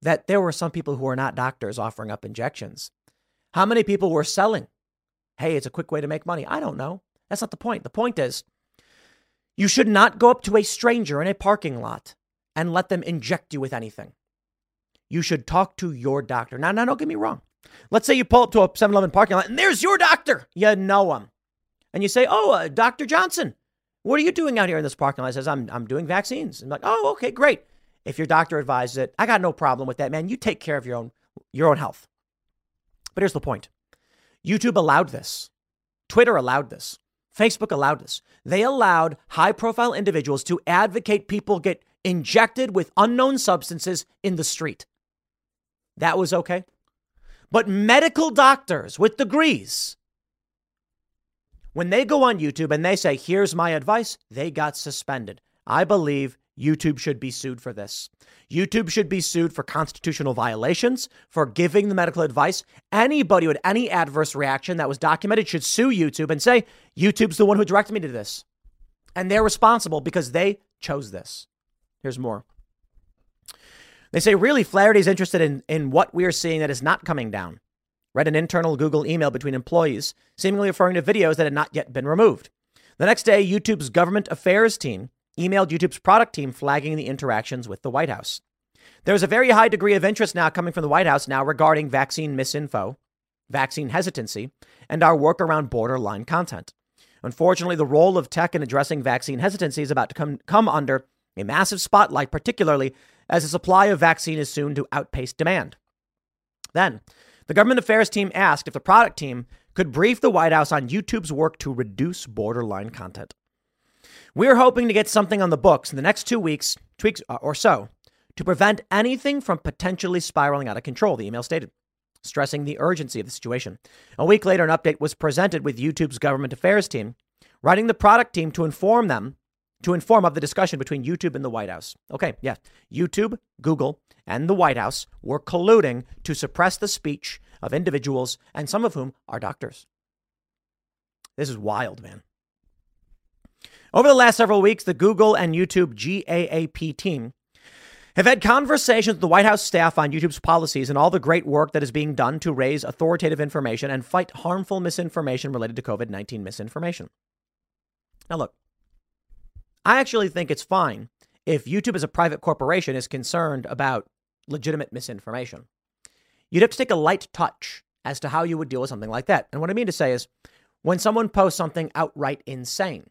that there were some people who are not doctors offering up injections. How many people were selling? Hey, it's a quick way to make money. I don't know. That's not the point. The point is, you should not go up to a stranger in a parking lot and let them inject you with anything. You should talk to your doctor. Now, now, don't get me wrong. Let's say you pull up to a 7 Eleven parking lot and there's your doctor. You know him. And you say, Oh, uh, Dr. Johnson, what are you doing out here in this parking lot? He says, I'm, I'm doing vaccines. I'm like, Oh, okay, great. If your doctor advises it, I got no problem with that, man. You take care of your own your own health. But here's the point. YouTube allowed this. Twitter allowed this. Facebook allowed this. They allowed high profile individuals to advocate people get injected with unknown substances in the street. That was okay. But medical doctors with degrees, when they go on YouTube and they say, here's my advice, they got suspended. I believe YouTube should be sued for this. YouTube should be sued for constitutional violations, for giving the medical advice. Anybody with any adverse reaction that was documented should sue YouTube and say, YouTube's the one who directed me to this. And they're responsible because they chose this. Here's more. They say, really, Flaherty is interested in, in what we are seeing that is not coming down. read an internal Google email between employees, seemingly referring to videos that had not yet been removed. The next day, YouTube's government affairs team emailed YouTube's product team flagging the interactions with the White House. There is a very high degree of interest now coming from the White House now regarding vaccine misinfo, vaccine hesitancy, and our work around borderline content. Unfortunately, the role of tech in addressing vaccine hesitancy is about to come, come under a massive spotlight, particularly as the supply of vaccine is soon to outpace demand. Then, the government affairs team asked if the product team could brief the White House on YouTube's work to reduce borderline content. We're hoping to get something on the books in the next two weeks, tweaks uh, or so, to prevent anything from potentially spiraling out of control, the email stated, stressing the urgency of the situation. A week later, an update was presented with YouTube's government affairs team, writing the product team to inform them to inform of the discussion between YouTube and the White House. Okay, yeah. YouTube, Google, and the White House were colluding to suppress the speech of individuals, and some of whom are doctors. This is wild, man. Over the last several weeks, the Google and YouTube GAPP team have had conversations with the White House staff on YouTube's policies and all the great work that is being done to raise authoritative information and fight harmful misinformation related to COVID 19 misinformation. Now, look, I actually think it's fine if YouTube as a private corporation is concerned about legitimate misinformation. You'd have to take a light touch as to how you would deal with something like that. And what I mean to say is when someone posts something outright insane,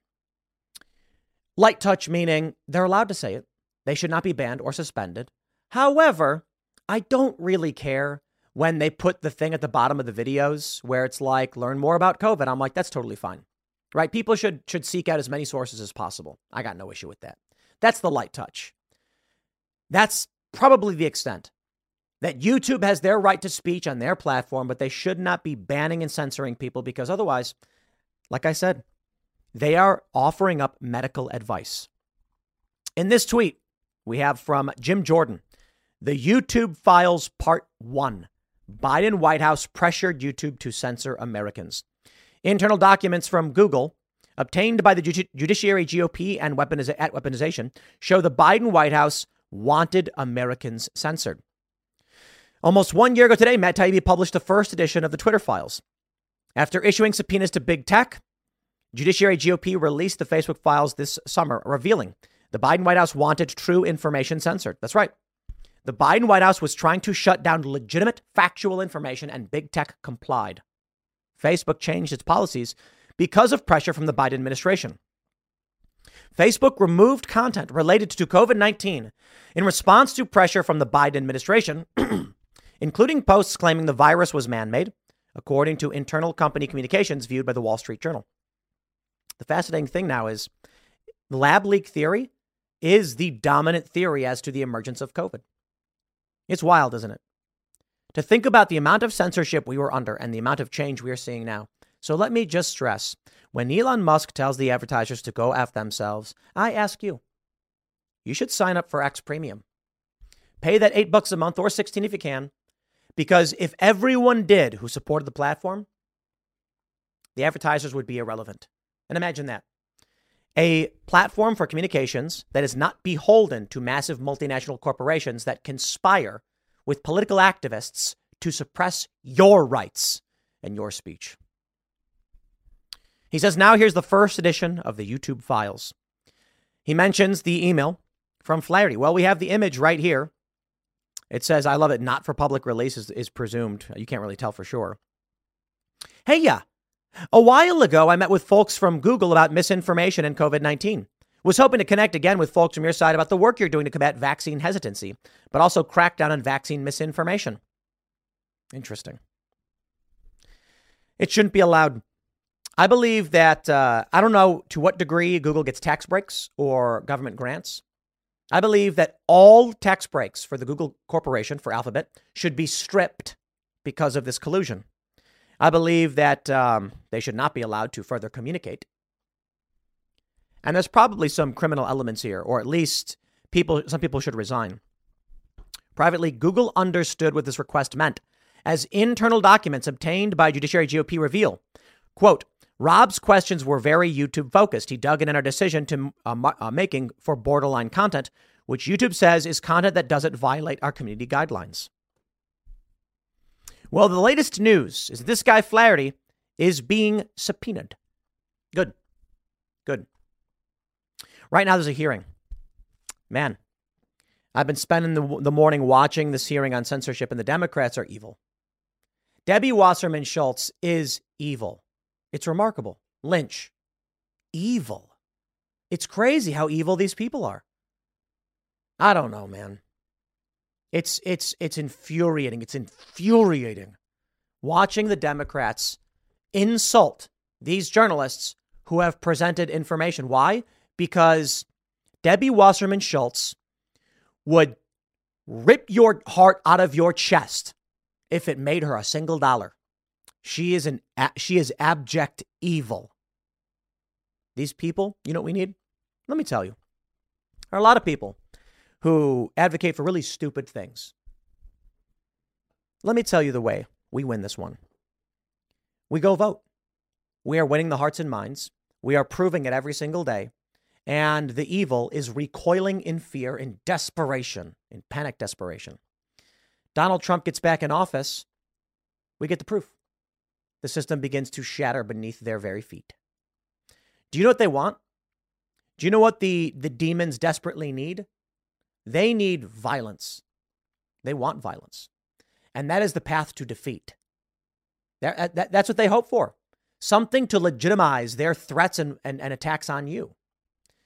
light touch meaning they're allowed to say it, they should not be banned or suspended. However, I don't really care when they put the thing at the bottom of the videos where it's like learn more about COVID. I'm like that's totally fine right? People should should seek out as many sources as possible. I got no issue with that. That's the light touch. That's probably the extent that YouTube has their right to speech on their platform, but they should not be banning and censoring people because otherwise, like I said, they are offering up medical advice. In this tweet, we have from Jim Jordan, the YouTube files part one. Biden White House pressured YouTube to censor Americans. Internal documents from Google obtained by the Judiciary GOP and weaponiz- at weaponization show the Biden White House wanted Americans censored. Almost one year ago today, Matt Taibbi published the first edition of the Twitter files. After issuing subpoenas to big tech, Judiciary GOP released the Facebook files this summer, revealing the Biden White House wanted true information censored. That's right. The Biden White House was trying to shut down legitimate, factual information, and big tech complied. Facebook changed its policies because of pressure from the Biden administration. Facebook removed content related to COVID 19 in response to pressure from the Biden administration, including posts claiming the virus was man made, according to internal company communications viewed by the Wall Street Journal. The fascinating thing now is lab leak theory is the dominant theory as to the emergence of COVID. It's wild, isn't it? to think about the amount of censorship we were under and the amount of change we are seeing now. So let me just stress when Elon Musk tells the advertisers to go F themselves, I ask you, you should sign up for X Premium. Pay that eight bucks a month or 16 if you can. Because if everyone did who supported the platform, the advertisers would be irrelevant. And imagine that. A platform for communications that is not beholden to massive multinational corporations that conspire with political activists to suppress your rights and your speech. He says, now here's the first edition of the YouTube files. He mentions the email from Flaherty. Well, we have the image right here. It says, I love it, not for public release is, is presumed. You can't really tell for sure. Hey, yeah. A while ago, I met with folks from Google about misinformation and COVID 19. Was hoping to connect again with folks from your side about the work you're doing to combat vaccine hesitancy, but also crack down on vaccine misinformation. Interesting. It shouldn't be allowed. I believe that, uh, I don't know to what degree Google gets tax breaks or government grants. I believe that all tax breaks for the Google Corporation, for Alphabet, should be stripped because of this collusion. I believe that um, they should not be allowed to further communicate and there's probably some criminal elements here, or at least people, some people should resign. Privately, Google understood what this request meant, as internal documents obtained by Judiciary GOP reveal. Quote, Rob's questions were very YouTube focused. He dug in on our decision to uh, uh, making for borderline content, which YouTube says is content that doesn't violate our community guidelines. Well, the latest news is this guy Flaherty is being subpoenaed. Good. Good. Right now, there's a hearing. Man, I've been spending the, the morning watching this hearing on censorship, and the Democrats are evil. Debbie Wasserman Schultz is evil. It's remarkable. Lynch, evil. It's crazy how evil these people are. I don't know, man. It's it's it's infuriating. It's infuriating watching the Democrats insult these journalists who have presented information. Why? Because Debbie Wasserman Schultz would rip your heart out of your chest if it made her a single dollar. She is an she is abject evil. These people, you know what we need? Let me tell you. There are a lot of people who advocate for really stupid things. Let me tell you the way we win this one. We go vote. We are winning the hearts and minds. We are proving it every single day. And the evil is recoiling in fear, in desperation, in panic desperation. Donald Trump gets back in office. We get the proof. The system begins to shatter beneath their very feet. Do you know what they want? Do you know what the, the demons desperately need? They need violence. They want violence. And that is the path to defeat. That, that, that's what they hope for something to legitimize their threats and, and, and attacks on you.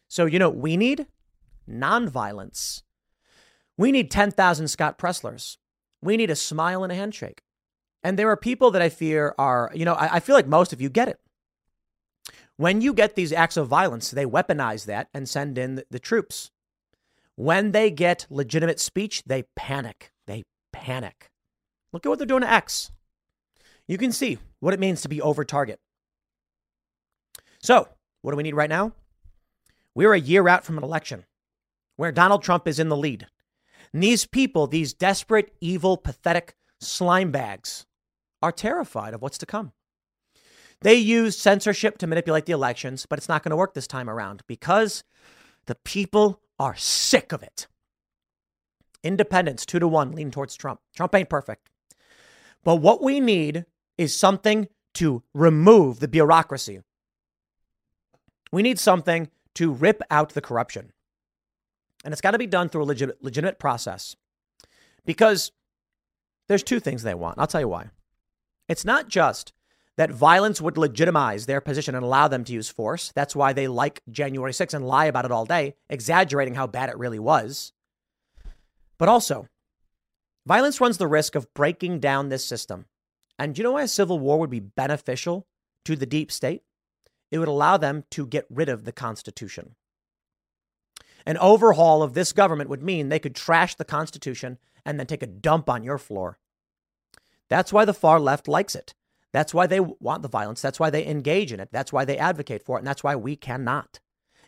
So, you know, we need nonviolence. We need 10,000 Scott Presslers. We need a smile and a handshake. And there are people that I fear are, you know, I, I feel like most of you get it. When you get these acts of violence, they weaponize that and send in the, the troops. When they get legitimate speech, they panic. They panic. Look at what they're doing to X. You can see what it means to be over target. So, what do we need right now? We're a year out from an election where Donald Trump is in the lead. And these people, these desperate, evil, pathetic slime bags, are terrified of what's to come. They use censorship to manipulate the elections, but it's not going to work this time around because the people are sick of it. Independents, two to one, lean towards Trump. Trump ain't perfect. But what we need is something to remove the bureaucracy. We need something to rip out the corruption. And it's got to be done through a legit, legitimate process. Because there's two things they want. I'll tell you why. It's not just that violence would legitimize their position and allow them to use force. That's why they like January 6th and lie about it all day, exaggerating how bad it really was. But also, violence runs the risk of breaking down this system. And do you know why a civil war would be beneficial to the deep state? It would allow them to get rid of the Constitution. An overhaul of this government would mean they could trash the Constitution and then take a dump on your floor. That's why the far left likes it. That's why they want the violence. That's why they engage in it. That's why they advocate for it. And that's why we cannot.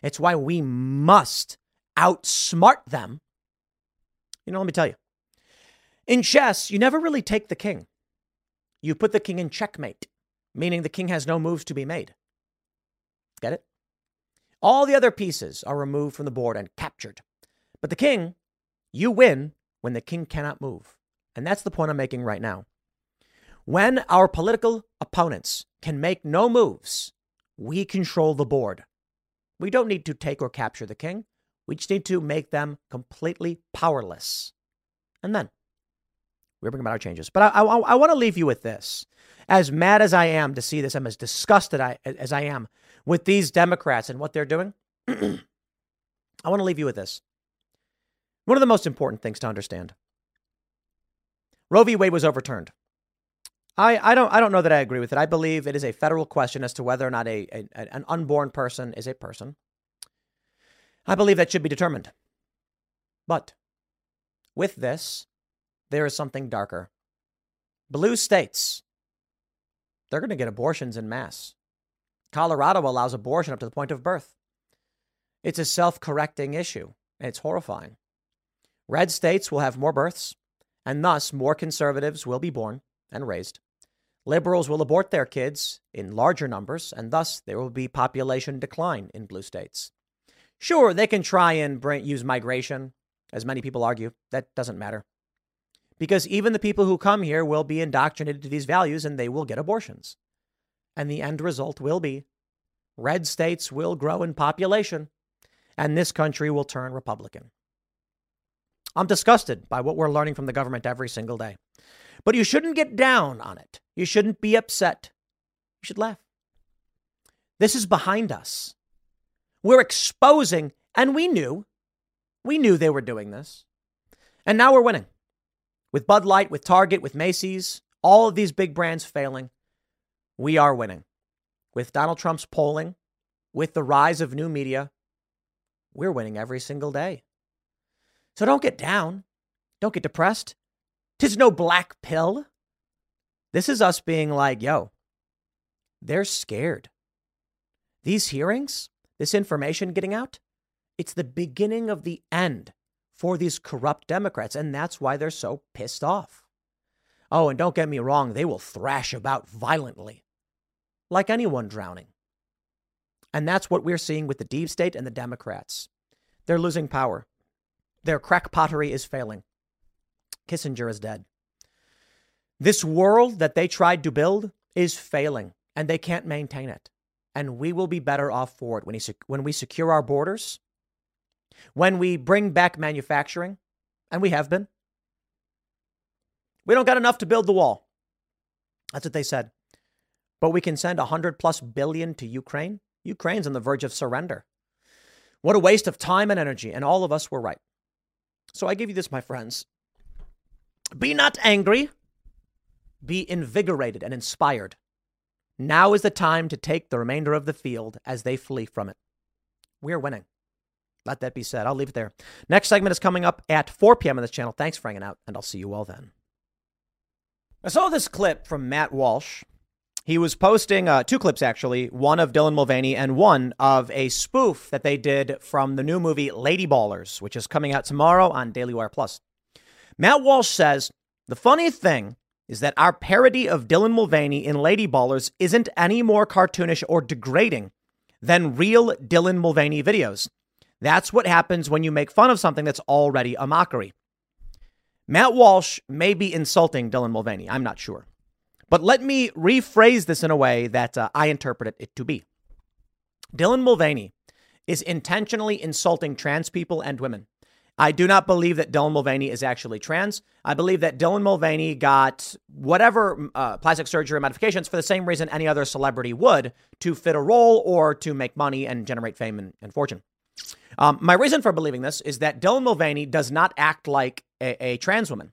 It's why we must outsmart them. You know, let me tell you in chess, you never really take the king. You put the king in checkmate, meaning the king has no moves to be made. Get it? All the other pieces are removed from the board and captured. But the king, you win when the king cannot move. And that's the point I'm making right now. When our political opponents can make no moves, we control the board. We don't need to take or capture the king. We just need to make them completely powerless. And then we bring about our changes. But I, I, I want to leave you with this. As mad as I am to see this, I'm as disgusted I, as I am with these Democrats and what they're doing. I want to leave you with this. One of the most important things to understand Roe v. Wade was overturned. I, I don't I don't know that I agree with it. I believe it is a federal question as to whether or not a, a an unborn person is a person. I believe that should be determined. But with this, there is something darker. Blue states, they're going to get abortions in mass. Colorado allows abortion up to the point of birth. It's a self correcting issue, and it's horrifying. Red states will have more births, and thus more conservatives will be born and raised. Liberals will abort their kids in larger numbers, and thus there will be population decline in blue states. Sure, they can try and bring, use migration, as many people argue. That doesn't matter. because even the people who come here will be indoctrinated to these values and they will get abortions. And the end result will be red states will grow in population and this country will turn Republican. I'm disgusted by what we're learning from the government every single day. But you shouldn't get down on it. You shouldn't be upset. You should laugh. This is behind us. We're exposing, and we knew, we knew they were doing this. And now we're winning. With Bud Light, with Target, with Macy's, all of these big brands failing, we are winning. With Donald Trump's polling, with the rise of new media, we're winning every single day. So don't get down. Don't get depressed. Tis no black pill. This is us being like, yo, they're scared. These hearings, this information getting out, it's the beginning of the end for these corrupt Democrats. And that's why they're so pissed off. Oh, and don't get me wrong, they will thrash about violently, like anyone drowning. And that's what we're seeing with the deep state and the Democrats. They're losing power. Their crackpottery is failing. Kissinger is dead. This world that they tried to build is failing, and they can't maintain it. And we will be better off for it when, he, when we secure our borders, when we bring back manufacturing, and we have been. We don't got enough to build the wall. That's what they said. But we can send 100 plus billion to Ukraine. Ukraine's on the verge of surrender. What a waste of time and energy. And all of us were right. So I give you this, my friends. Be not angry, be invigorated and inspired. Now is the time to take the remainder of the field as they flee from it. We're winning. Let that be said. I'll leave it there. Next segment is coming up at 4 p.m. on this channel. Thanks for hanging out, and I'll see you all then. I saw this clip from Matt Walsh he was posting uh, two clips, actually, one of Dylan Mulvaney and one of a spoof that they did from the new movie Lady Ballers, which is coming out tomorrow on Daily Wire Plus. Matt Walsh says the funny thing is that our parody of Dylan Mulvaney in Lady Ballers isn't any more cartoonish or degrading than real Dylan Mulvaney videos. That's what happens when you make fun of something that's already a mockery. Matt Walsh may be insulting Dylan Mulvaney. I'm not sure. But let me rephrase this in a way that uh, I interpret it to be. Dylan Mulvaney is intentionally insulting trans people and women. I do not believe that Dylan Mulvaney is actually trans. I believe that Dylan Mulvaney got whatever uh, plastic surgery modifications for the same reason any other celebrity would to fit a role or to make money and generate fame and, and fortune. Um, my reason for believing this is that Dylan Mulvaney does not act like a, a trans woman.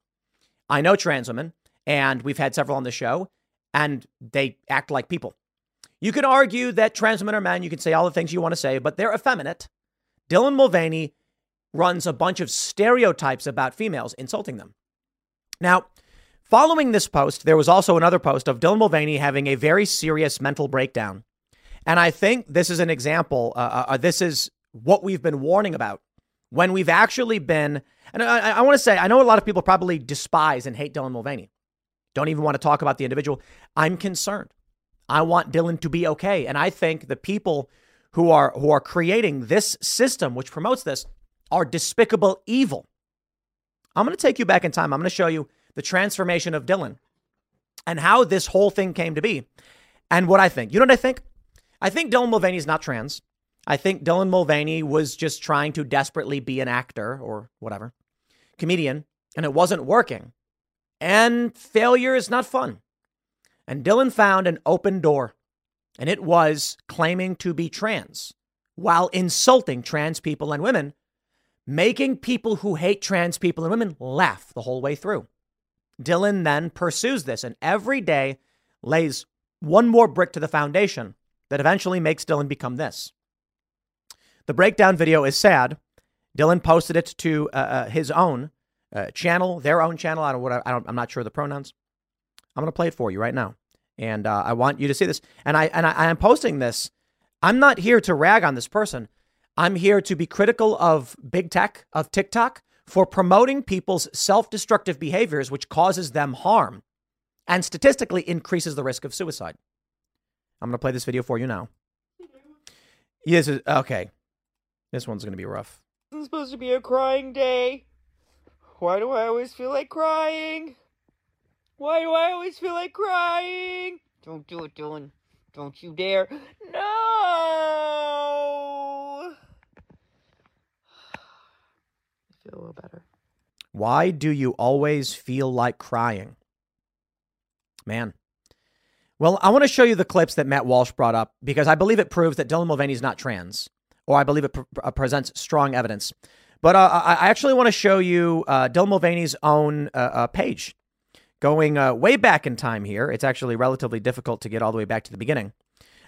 I know trans women and we've had several on the show, and they act like people. You can argue that trans women are men. You can say all the things you want to say, but they're effeminate. Dylan Mulvaney runs a bunch of stereotypes about females, insulting them. Now, following this post, there was also another post of Dylan Mulvaney having a very serious mental breakdown. And I think this is an example. Uh, uh, uh this is what we've been warning about when we've actually been. And I, I want to say, I know a lot of people probably despise and hate Dylan Mulvaney. Don't even want to talk about the individual. I'm concerned. I want Dylan to be okay. And I think the people who are who are creating this system which promotes this are despicable evil. I'm going to take you back in time. I'm going to show you the transformation of Dylan and how this whole thing came to be and what I think. You know what I think? I think Dylan Mulvaney is not trans. I think Dylan Mulvaney was just trying to desperately be an actor or whatever, comedian, and it wasn't working. And failure is not fun. And Dylan found an open door, and it was claiming to be trans while insulting trans people and women, making people who hate trans people and women laugh the whole way through. Dylan then pursues this and every day lays one more brick to the foundation that eventually makes Dylan become this. The breakdown video is sad. Dylan posted it to uh, uh his own uh, channel, their own channel. I don't what I, I don't, I'm not sure the pronouns. I'm going to play it for you right now, and uh, I want you to see this. And I and I, I am posting this. I'm not here to rag on this person. I'm here to be critical of big tech, of TikTok, for promoting people's self-destructive behaviors, which causes them harm, and statistically increases the risk of suicide. I'm going to play this video for you now. Yes, okay. This one's going to be rough. This is supposed to be a crying day. Why do I always feel like crying? Why do I always feel like crying? Don't do it, Dylan. Don't you dare. No! I feel a little better. Why do you always feel like crying? Man. Well, I want to show you the clips that Matt Walsh brought up because I believe it proves that Dylan Mulvaney is not trans, or I believe it uh, presents strong evidence. But uh, I actually want to show you uh, Dylan Mulvaney's own uh, uh page. Going uh, way back in time here, it's actually relatively difficult to get all the way back to the beginning.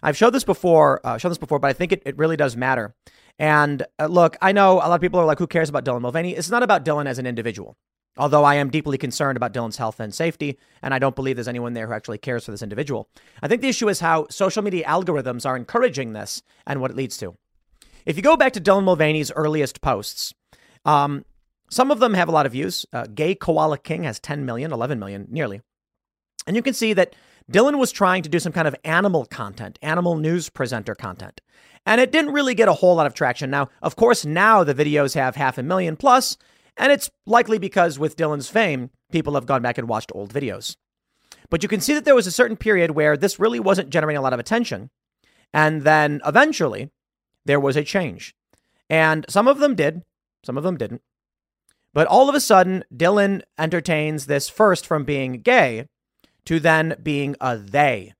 I've showed this before, shown this before, but I think it, it really does matter. And look, I know a lot of people are like, who cares about Dylan Mulvaney? It's not about Dylan as an individual. Although I am deeply concerned about Dylan's health and safety, and I don't believe there's anyone there who actually cares for this individual. I think the issue is how social media algorithms are encouraging this and what it leads to. If you go back to Dylan Mulvaney's earliest posts, um, some of them have a lot of views. Uh, Gay Koala King has 10 million, 11 million, nearly. And you can see that Dylan was trying to do some kind of animal content, animal news presenter content. And it didn't really get a whole lot of traction. Now, of course, now the videos have half a million plus, and it's likely because with Dylan's fame, people have gone back and watched old videos. But you can see that there was a certain period where this really wasn't generating a lot of attention. And then eventually, there was a change. And some of them did, some of them didn't. But all of a sudden, Dylan entertains this first from being gay to then being a they.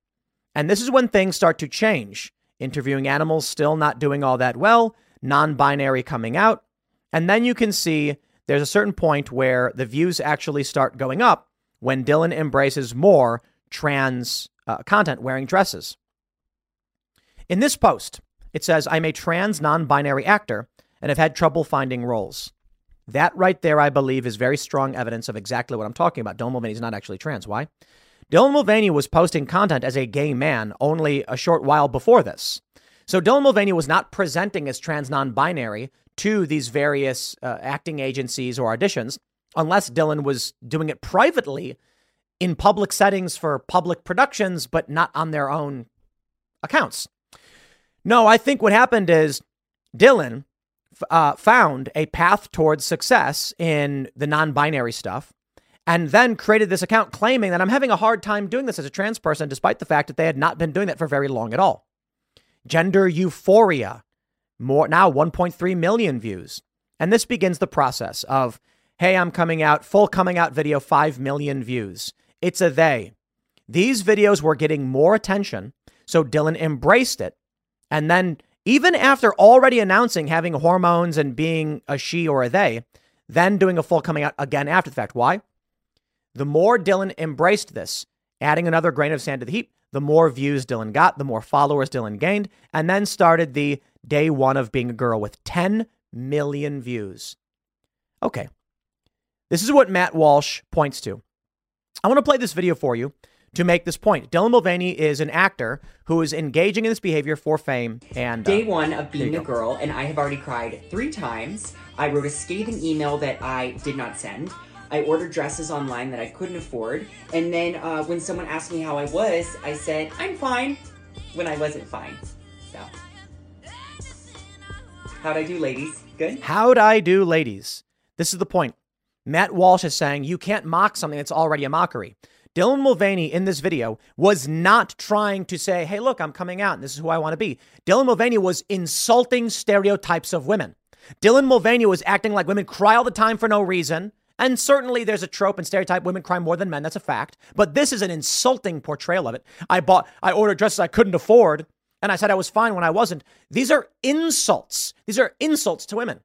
And this is when things start to change. Interviewing animals still not doing all that well, non binary coming out. And then you can see there's a certain point where the views actually start going up when Dylan embraces more trans uh, content wearing dresses. In this post, it says, I'm a trans non binary actor and have had trouble finding roles. That right there, I believe, is very strong evidence of exactly what I'm talking about. Mulvaney is not actually trans. Why? Dylan Mulvaney was posting content as a gay man only a short while before this. So Dylan Mulvaney was not presenting as trans non binary to these various uh, acting agencies or auditions unless Dylan was doing it privately in public settings for public productions, but not on their own accounts. No, I think what happened is Dylan uh, found a path towards success in the non binary stuff and then created this account claiming that I'm having a hard time doing this as a trans person, despite the fact that they had not been doing that for very long at all. Gender euphoria, more now 1.3 million views. And this begins the process of, hey, I'm coming out, full coming out video, 5 million views. It's a they. These videos were getting more attention, so Dylan embraced it. And then even after already announcing having hormones and being a she or a they, then doing a full coming out again after the fact. Why? The more Dylan embraced this, adding another grain of sand to the heap, the more views Dylan got, the more followers Dylan gained, and then started the day one of being a girl with 10 million views. Okay. This is what Matt Walsh points to. I want to play this video for you to make this point. Dylan Mulvaney is an actor who is engaging in this behavior for fame. And uh, day one of being a girl, and I have already cried three times. I wrote a scathing email that I did not send. I ordered dresses online that I couldn't afford. And then uh, when someone asked me how I was, I said, I'm fine, when I wasn't fine. So, how'd I do, ladies? Good? How'd I do, ladies? This is the point. Matt Walsh is saying you can't mock something that's already a mockery. Dylan Mulvaney in this video was not trying to say, hey, look, I'm coming out and this is who I want to be. Dylan Mulvaney was insulting stereotypes of women. Dylan Mulvaney was acting like women cry all the time for no reason. And certainly there's a trope and stereotype women cry more than men. That's a fact. But this is an insulting portrayal of it. I bought, I ordered dresses I couldn't afford. And I said I was fine when I wasn't. These are insults. These are insults to women.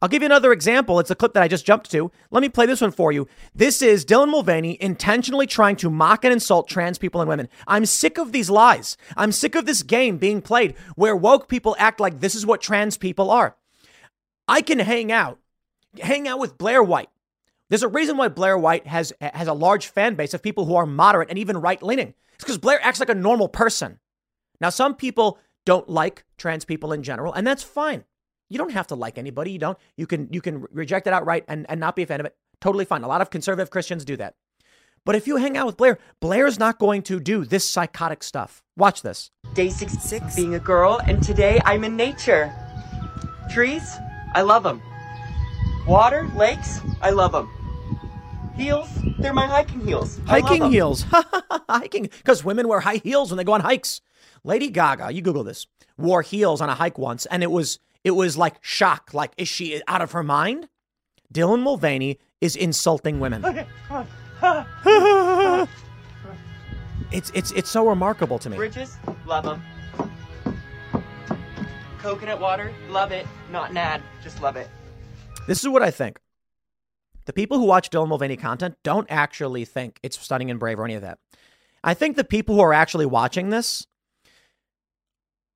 I'll give you another example. It's a clip that I just jumped to. Let me play this one for you. This is Dylan Mulvaney intentionally trying to mock and insult trans people and women. I'm sick of these lies. I'm sick of this game being played where woke people act like this is what trans people are. I can hang out, hang out with Blair White. There's a reason why Blair White has has a large fan base of people who are moderate and even right leaning. It's because Blair acts like a normal person. Now, some people don't like trans people in general, and that's fine. You don't have to like anybody. You don't. You can you can reject it outright and, and not be a fan of it. Totally fine. A lot of conservative Christians do that. But if you hang out with Blair, Blair's not going to do this psychotic stuff. Watch this. Day 66, being a girl, and today I'm in nature. Trees, I love them. Water, lakes, I love them. Heels, they're my hiking heels. Hiking heels. hiking. Because women wear high heels when they go on hikes. Lady Gaga, you Google this, wore heels on a hike once, and it was it was like shock. Like, is she out of her mind? Dylan Mulvaney is insulting women. it's it's it's so remarkable to me. Bridges, love them. Coconut water, love it. Not an ad, just love it. This is what I think. The people who watch Dylan Mulvaney content don't actually think it's stunning and brave or any of that. I think the people who are actually watching this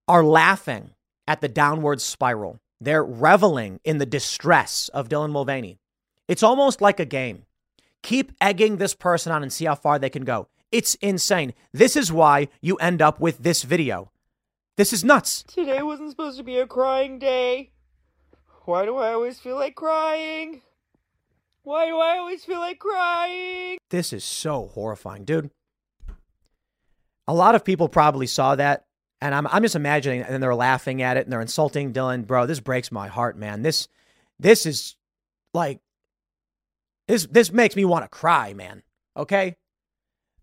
are laughing at the downward spiral. They're reveling in the distress of Dylan Mulvaney. It's almost like a game. Keep egging this person on and see how far they can go. It's insane. This is why you end up with this video. This is nuts. Today wasn't supposed to be a crying day. Why do I always feel like crying? Why do I always feel like crying? This is so horrifying, dude. A lot of people probably saw that, and I'm I'm just imagining, and they're laughing at it and they're insulting Dylan. Bro, this breaks my heart, man. This this is like this this makes me want to cry, man. Okay?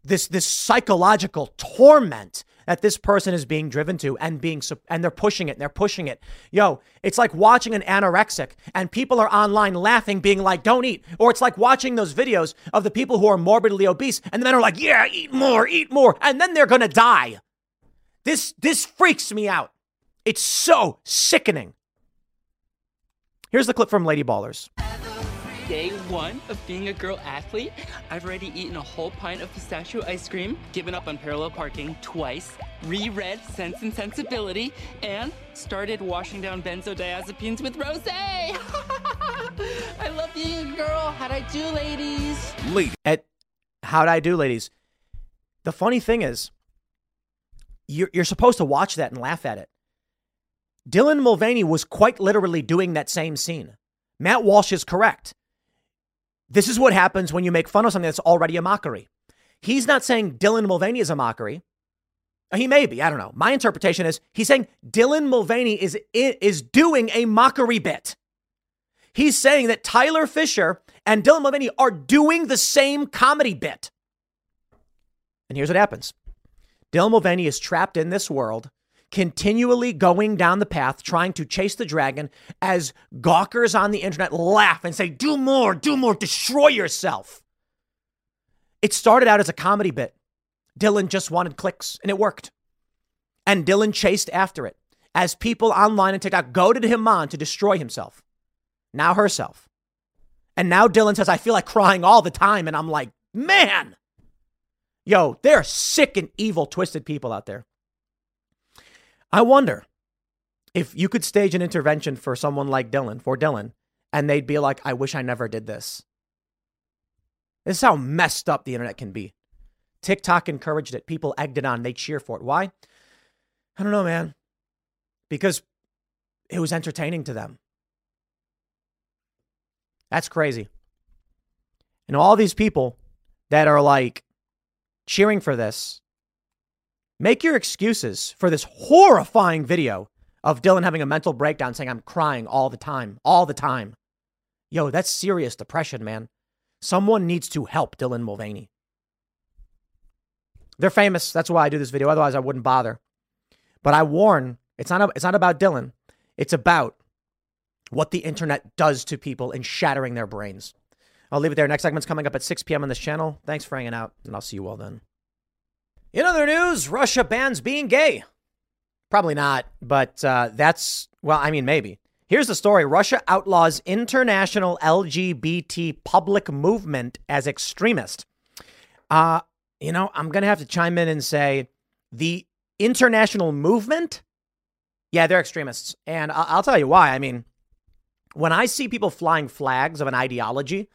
This this psychological torment that this person is being driven to and being and they're pushing it and they're pushing it. Yo, it's like watching an anorexic and people are online laughing being like don't eat or it's like watching those videos of the people who are morbidly obese and then are like, "Yeah, eat more, eat more." And then they're to die. This this freaks me out. It's so sickening. Here's the clip from Lady Ballers day one of being a girl athlete, I've already eaten a whole pint of pistachio ice cream, given up on parallel parking twice, reread Sense and Sensibility, and started washing down benzodiazepines with rose. I love being a girl. How'd I do, ladies? Lady. At How'd I do, ladies? The funny thing is, you're, you're supposed to watch that and laugh at it. Dylan Mulvaney was quite literally doing that same scene. Matt Walsh is correct. This is what happens when you make fun of something that's already a mockery. He's not saying Dylan Mulvaney is a mockery. He may be. I don't know. My interpretation is he's saying Dylan Mulvaney is is doing a mockery bit. He's saying that Tyler Fischer and Dylan Mulvaney are doing the same comedy bit. And here's what happens. Dylan Mulvaney is trapped in this world continually going down the path trying to chase the dragon as gawkers on the internet laugh and say, Do more, do more, destroy yourself. It started out as a comedy bit. Dylan just wanted clicks and it worked. And Dylan chased after it as people online and TikTok goaded him on to destroy himself. Now herself. And now Dylan says, I feel like crying all the time. And I'm like, man, yo, they're sick and evil, twisted people out there. I wonder if you could stage an intervention for someone like Dylan, for Dylan, and they'd be like, I wish I never did this. This is how messed up the internet can be. TikTok encouraged it. People egged it on. They cheer for it. Why? I don't know, man. Because it was entertaining to them. That's crazy. And all these people that are like cheering for this Make your excuses for this horrifying video of Dylan having a mental breakdown saying, I'm crying all the time, all the time. Yo, that's serious depression, man. Someone needs to help Dylan Mulvaney. They're famous. That's why I do this video. Otherwise, I wouldn't bother. But I warn it's not, it's not about Dylan. It's about what the internet does to people in shattering their brains. I'll leave it there. Next segment's coming up at 6 p.m. on this channel. Thanks for hanging out, and I'll see you all then. In other news, Russia bans being gay. Probably not, but uh, that's, well, I mean, maybe. Here's the story Russia outlaws international LGBT public movement as extremist. Uh, you know, I'm going to have to chime in and say the international movement, yeah, they're extremists. And I'll, I'll tell you why. I mean, when I see people flying flags of an ideology,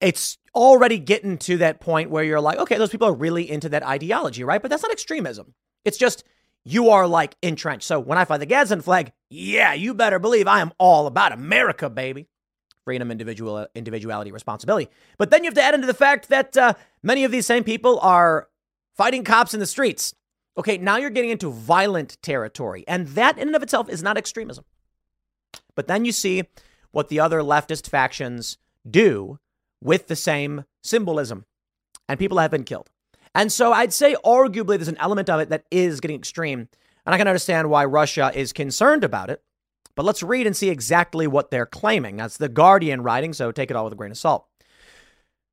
it's already getting to that point where you're like, okay, those people are really into that ideology, right? But that's not extremism. It's just you are like entrenched. So when I fly the Gadsden flag, yeah, you better believe I am all about America, baby. Freedom, individual, individuality, responsibility. But then you have to add into the fact that uh, many of these same people are fighting cops in the streets. Okay, now you're getting into violent territory. And that in and of itself is not extremism. But then you see what the other leftist factions do with the same symbolism. And people have been killed. And so I'd say, arguably, there's an element of it that is getting extreme. And I can understand why Russia is concerned about it. But let's read and see exactly what they're claiming. That's the Guardian writing, so take it all with a grain of salt.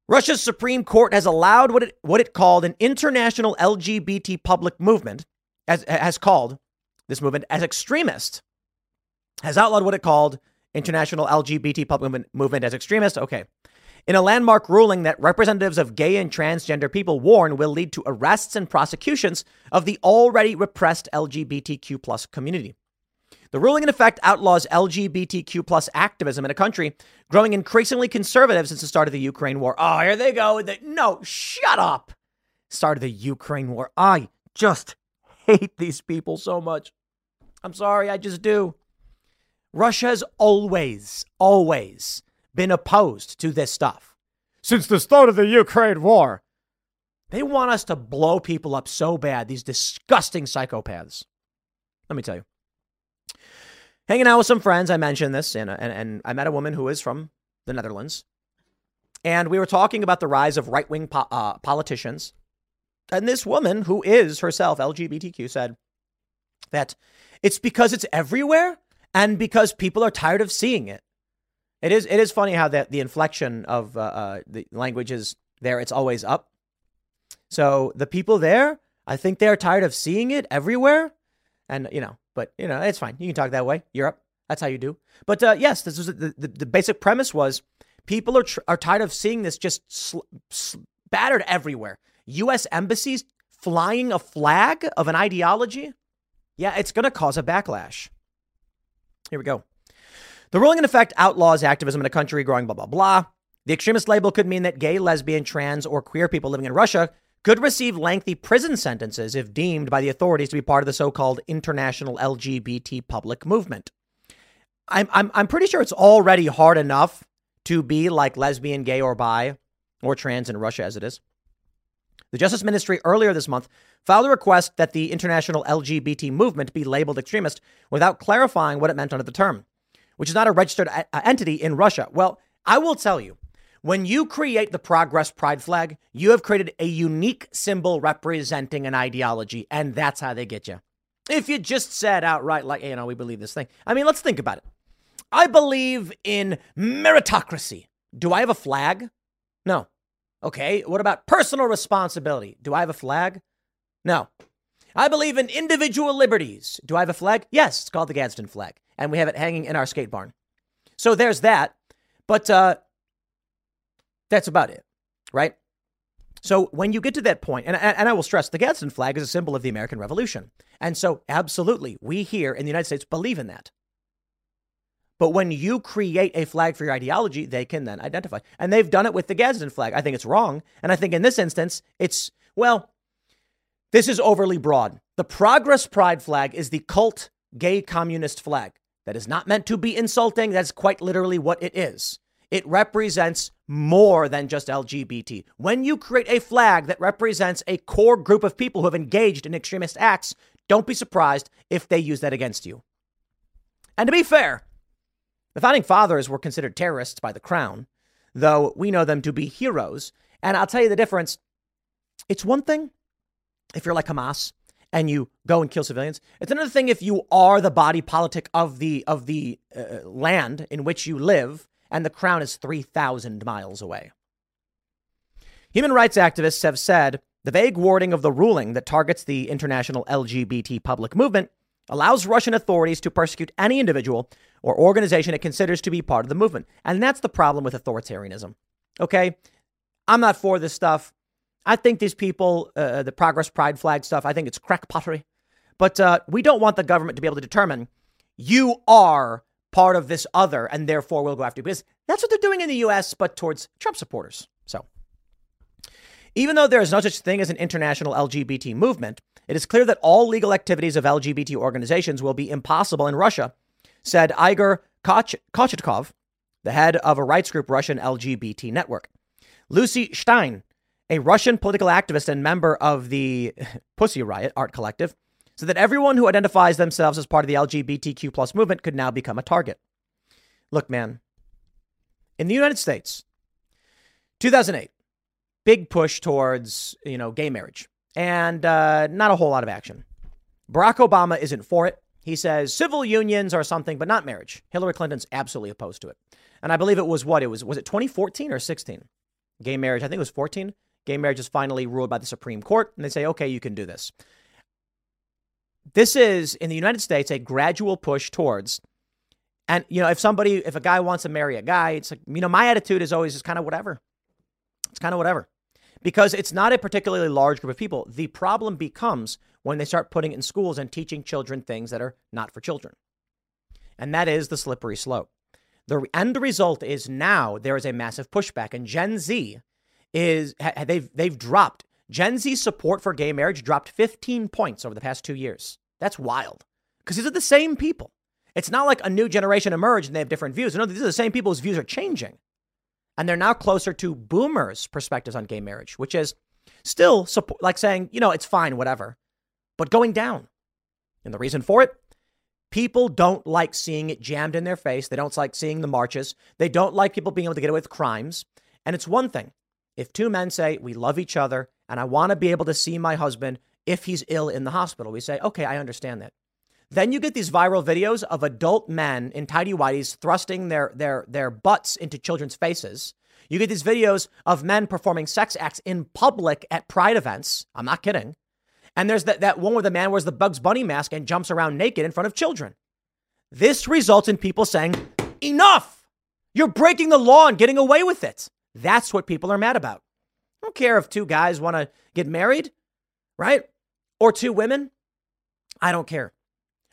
Russia's Supreme Court has allowed what it, what it called an international LGBT public movement, as, has called this movement as extremist, has outlawed what it called international LGBT public movement as extremist. Okay. In a landmark ruling that representatives of gay and transgender people warn will lead to arrests and prosecutions of the already repressed LGBTQ plus community. The ruling, in effect, outlaws LGBTQ plus activism in a country growing increasingly conservative since the start of the Ukraine war. Oh, here they go. They, no, shut up. Start of the Ukraine war. I just hate these people so much. I'm sorry, I just do. Russia has always, always been opposed to this stuff. Since the start of the Ukraine war, they want us to blow people up so bad, these disgusting psychopaths. Let me tell you hanging out with some friends. I mentioned this, and, and, and I met a woman who is from the Netherlands. And we were talking about the rise of right wing po- uh, politicians. And this woman, who is herself LGBTQ, said that it's because it's everywhere and because people are tired of seeing it. It is, it is funny how that the inflection of uh, uh, the language is there, it's always up. So the people there, I think they're tired of seeing it everywhere. And, you know, but you know, it's fine. You can talk that way. Europe, that's how you do. But uh, yes, this was the, the, the basic premise was people are tr- are tired of seeing this just sl- sl- battered everywhere. U.S. embassies flying a flag of an ideology. Yeah, it's going to cause a backlash. Here we go. The ruling in effect outlaws activism in a country growing blah blah blah. The extremist label could mean that gay, lesbian, trans, or queer people living in Russia could receive lengthy prison sentences if deemed by the authorities to be part of the so called international LGBT public movement. I'm, I'm, I'm pretty sure it's already hard enough to be like lesbian, gay, or bi, or trans in Russia as it is. The Justice Ministry earlier this month filed a request that the international LGBT movement be labeled extremist without clarifying what it meant under the term, which is not a registered a- uh, entity in Russia. Well, I will tell you, when you create the Progress Pride flag, you have created a unique symbol representing an ideology, and that's how they get you. If you just said outright, like, you know, we believe this thing. I mean, let's think about it. I believe in meritocracy. Do I have a flag? No. Okay. What about personal responsibility? Do I have a flag? No. I believe in individual liberties. Do I have a flag? Yes, it's called the Gadsden flag, and we have it hanging in our skate barn. So there's that. But uh, that's about it, right? So when you get to that point, and, and I will stress the Gadsden flag is a symbol of the American Revolution. And so, absolutely, we here in the United States believe in that. But when you create a flag for your ideology, they can then identify. And they've done it with the Gadsden flag. I think it's wrong. And I think in this instance, it's, well, this is overly broad. The Progress Pride flag is the cult gay communist flag. That is not meant to be insulting. That's quite literally what it is. It represents more than just LGBT. When you create a flag that represents a core group of people who have engaged in extremist acts, don't be surprised if they use that against you. And to be fair, the founding fathers were considered terrorists by the crown, though we know them to be heroes. And I'll tell you the difference. It's one thing if you're like Hamas and you go and kill civilians. It's another thing if you are the body politic of the of the uh, land in which you live and the crown is 3,000 miles away. Human rights activists have said the vague wording of the ruling that targets the international LGBT public movement allows Russian authorities to persecute any individual or organization it considers to be part of the movement. And that's the problem with authoritarianism. Okay? I'm not for this stuff. I think these people, uh, the Progress Pride flag stuff, I think it's crack pottery. But uh, we don't want the government to be able to determine you are part of this other, and therefore we'll go after you. Because that's what they're doing in the US, but towards Trump supporters. So, even though there is no such thing as an international LGBT movement, it is clear that all legal activities of LGBT organizations will be impossible in Russia, said Igor Koch- Kochetkov, the head of a rights group Russian LGBT network. Lucy Shtein, a Russian political activist and member of the Pussy Riot art collective, so that everyone who identifies themselves as part of the LGBTQ plus movement could now become a target. Look, man, In the United States, 2008, big push towards, you know, gay marriage and uh, not a whole lot of action. Barack Obama isn't for it. He says civil unions are something, but not marriage. Hillary Clinton's absolutely opposed to it. And I believe it was what? It was, was it 2014 or 16? Gay marriage, I think it was 14. Gay marriage is finally ruled by the Supreme Court, and they say, okay, you can do this. This is, in the United States, a gradual push towards and, you know, if somebody, if a guy wants to marry a guy, it's like, you know, my attitude is always just kind of whatever. It's kind of whatever because it's not a particularly large group of people. The problem becomes when they start putting it in schools and teaching children things that are not for children. And that is the slippery slope. The end result is now there is a massive pushback, and Gen Z is they've they've dropped Gen Z support for gay marriage dropped 15 points over the past two years. That's wild because these are the same people. It's not like a new generation emerged and they have different views. No, these are the same people whose views are changing. And they're now closer to boomers' perspectives on gay marriage, which is still support, like saying, you know, it's fine, whatever, but going down. And the reason for it? People don't like seeing it jammed in their face. They don't like seeing the marches. They don't like people being able to get away with crimes. And it's one thing if two men say, We love each other and I want to be able to see my husband if he's ill in the hospital, we say, Okay, I understand that. Then you get these viral videos of adult men in tidy whities thrusting their, their, their butts into children's faces. You get these videos of men performing sex acts in public at pride events. I'm not kidding. And there's that, that one where the man wears the Bugs Bunny mask and jumps around naked in front of children. This results in people saying, Enough! You're breaking the law and getting away with it. That's what people are mad about. I don't care if two guys want to get married, right? Or two women. I don't care.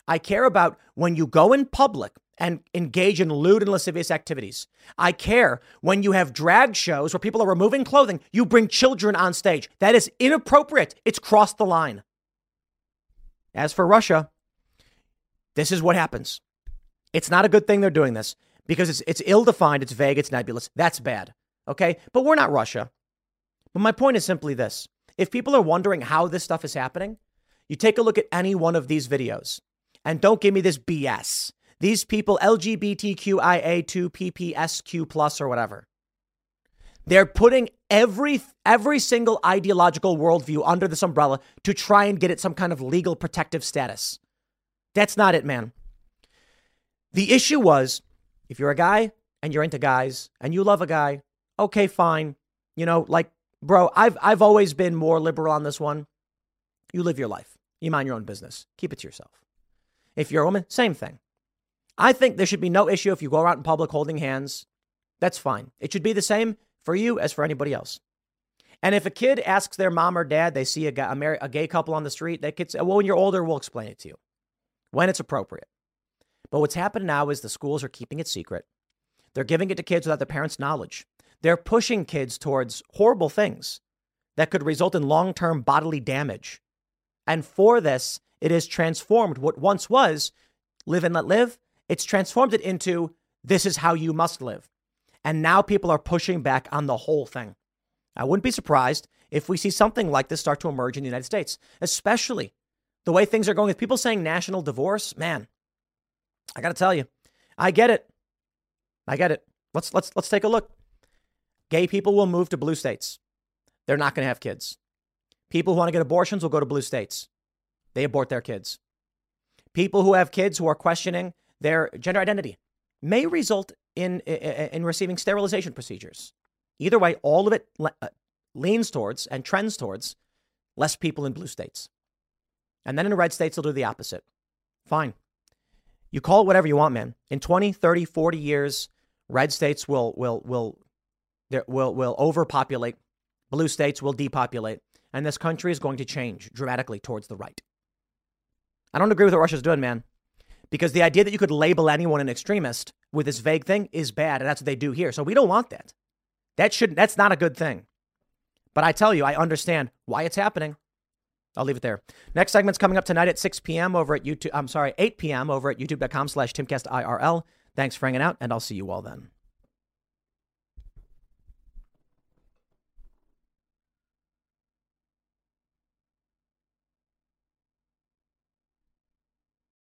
I care about when you go in public and engage in lewd and lascivious activities. I care when you have drag shows where people are removing clothing, you bring children on stage. That is inappropriate. It's crossed the line. As for Russia, this is what happens. It's not a good thing they're doing this because it's, it's ill defined, it's vague, it's nebulous. That's bad. Okay? But we're not Russia. But my point is simply this if people are wondering how this stuff is happening, you take a look at any one of these videos. And don't give me this BS. These people, LGBTQIA2PPSQ plus or whatever, they're putting every every single ideological worldview under this umbrella to try and get it some kind of legal protective status. That's not it, man. The issue was if you're a guy and you're into guys and you love a guy, okay, fine. You know, like, bro, I've I've always been more liberal on this one. You live your life. You mind your own business. Keep it to yourself. If you're a woman, same thing. I think there should be no issue if you go out in public holding hands. That's fine. It should be the same for you as for anybody else. And if a kid asks their mom or dad, they see a, guy, a, mar- a gay couple on the street, they could say, well, when you're older, we'll explain it to you when it's appropriate. But what's happened now is the schools are keeping it secret. They're giving it to kids without their parents' knowledge. They're pushing kids towards horrible things that could result in long term bodily damage. And for this, it has transformed what once was live and let live. It's transformed it into this is how you must live. And now people are pushing back on the whole thing. I wouldn't be surprised if we see something like this start to emerge in the United States, especially the way things are going with people saying national divorce. Man, I got to tell you, I get it. I get it. Let's let's let's take a look. Gay people will move to blue states. They're not going to have kids. People who want to get abortions will go to blue states they abort their kids. People who have kids who are questioning their gender identity may result in, in, in receiving sterilization procedures. Either way, all of it uh, leans towards and trends towards less people in blue states. And then in red states, they'll do the opposite. Fine. You call it whatever you want, man. In 20, 30, 40 years, red states will will will will will overpopulate. Blue states will depopulate. And this country is going to change dramatically towards the right. I don't agree with what Russia's doing, man. Because the idea that you could label anyone an extremist with this vague thing is bad, and that's what they do here. So we don't want that. That should that's not a good thing. But I tell you, I understand why it's happening. I'll leave it there. Next segment's coming up tonight at 6 p.m. over at YouTube. I'm sorry, 8 p.m. over at youtube.com slash timcastirl. Thanks for hanging out, and I'll see you all then.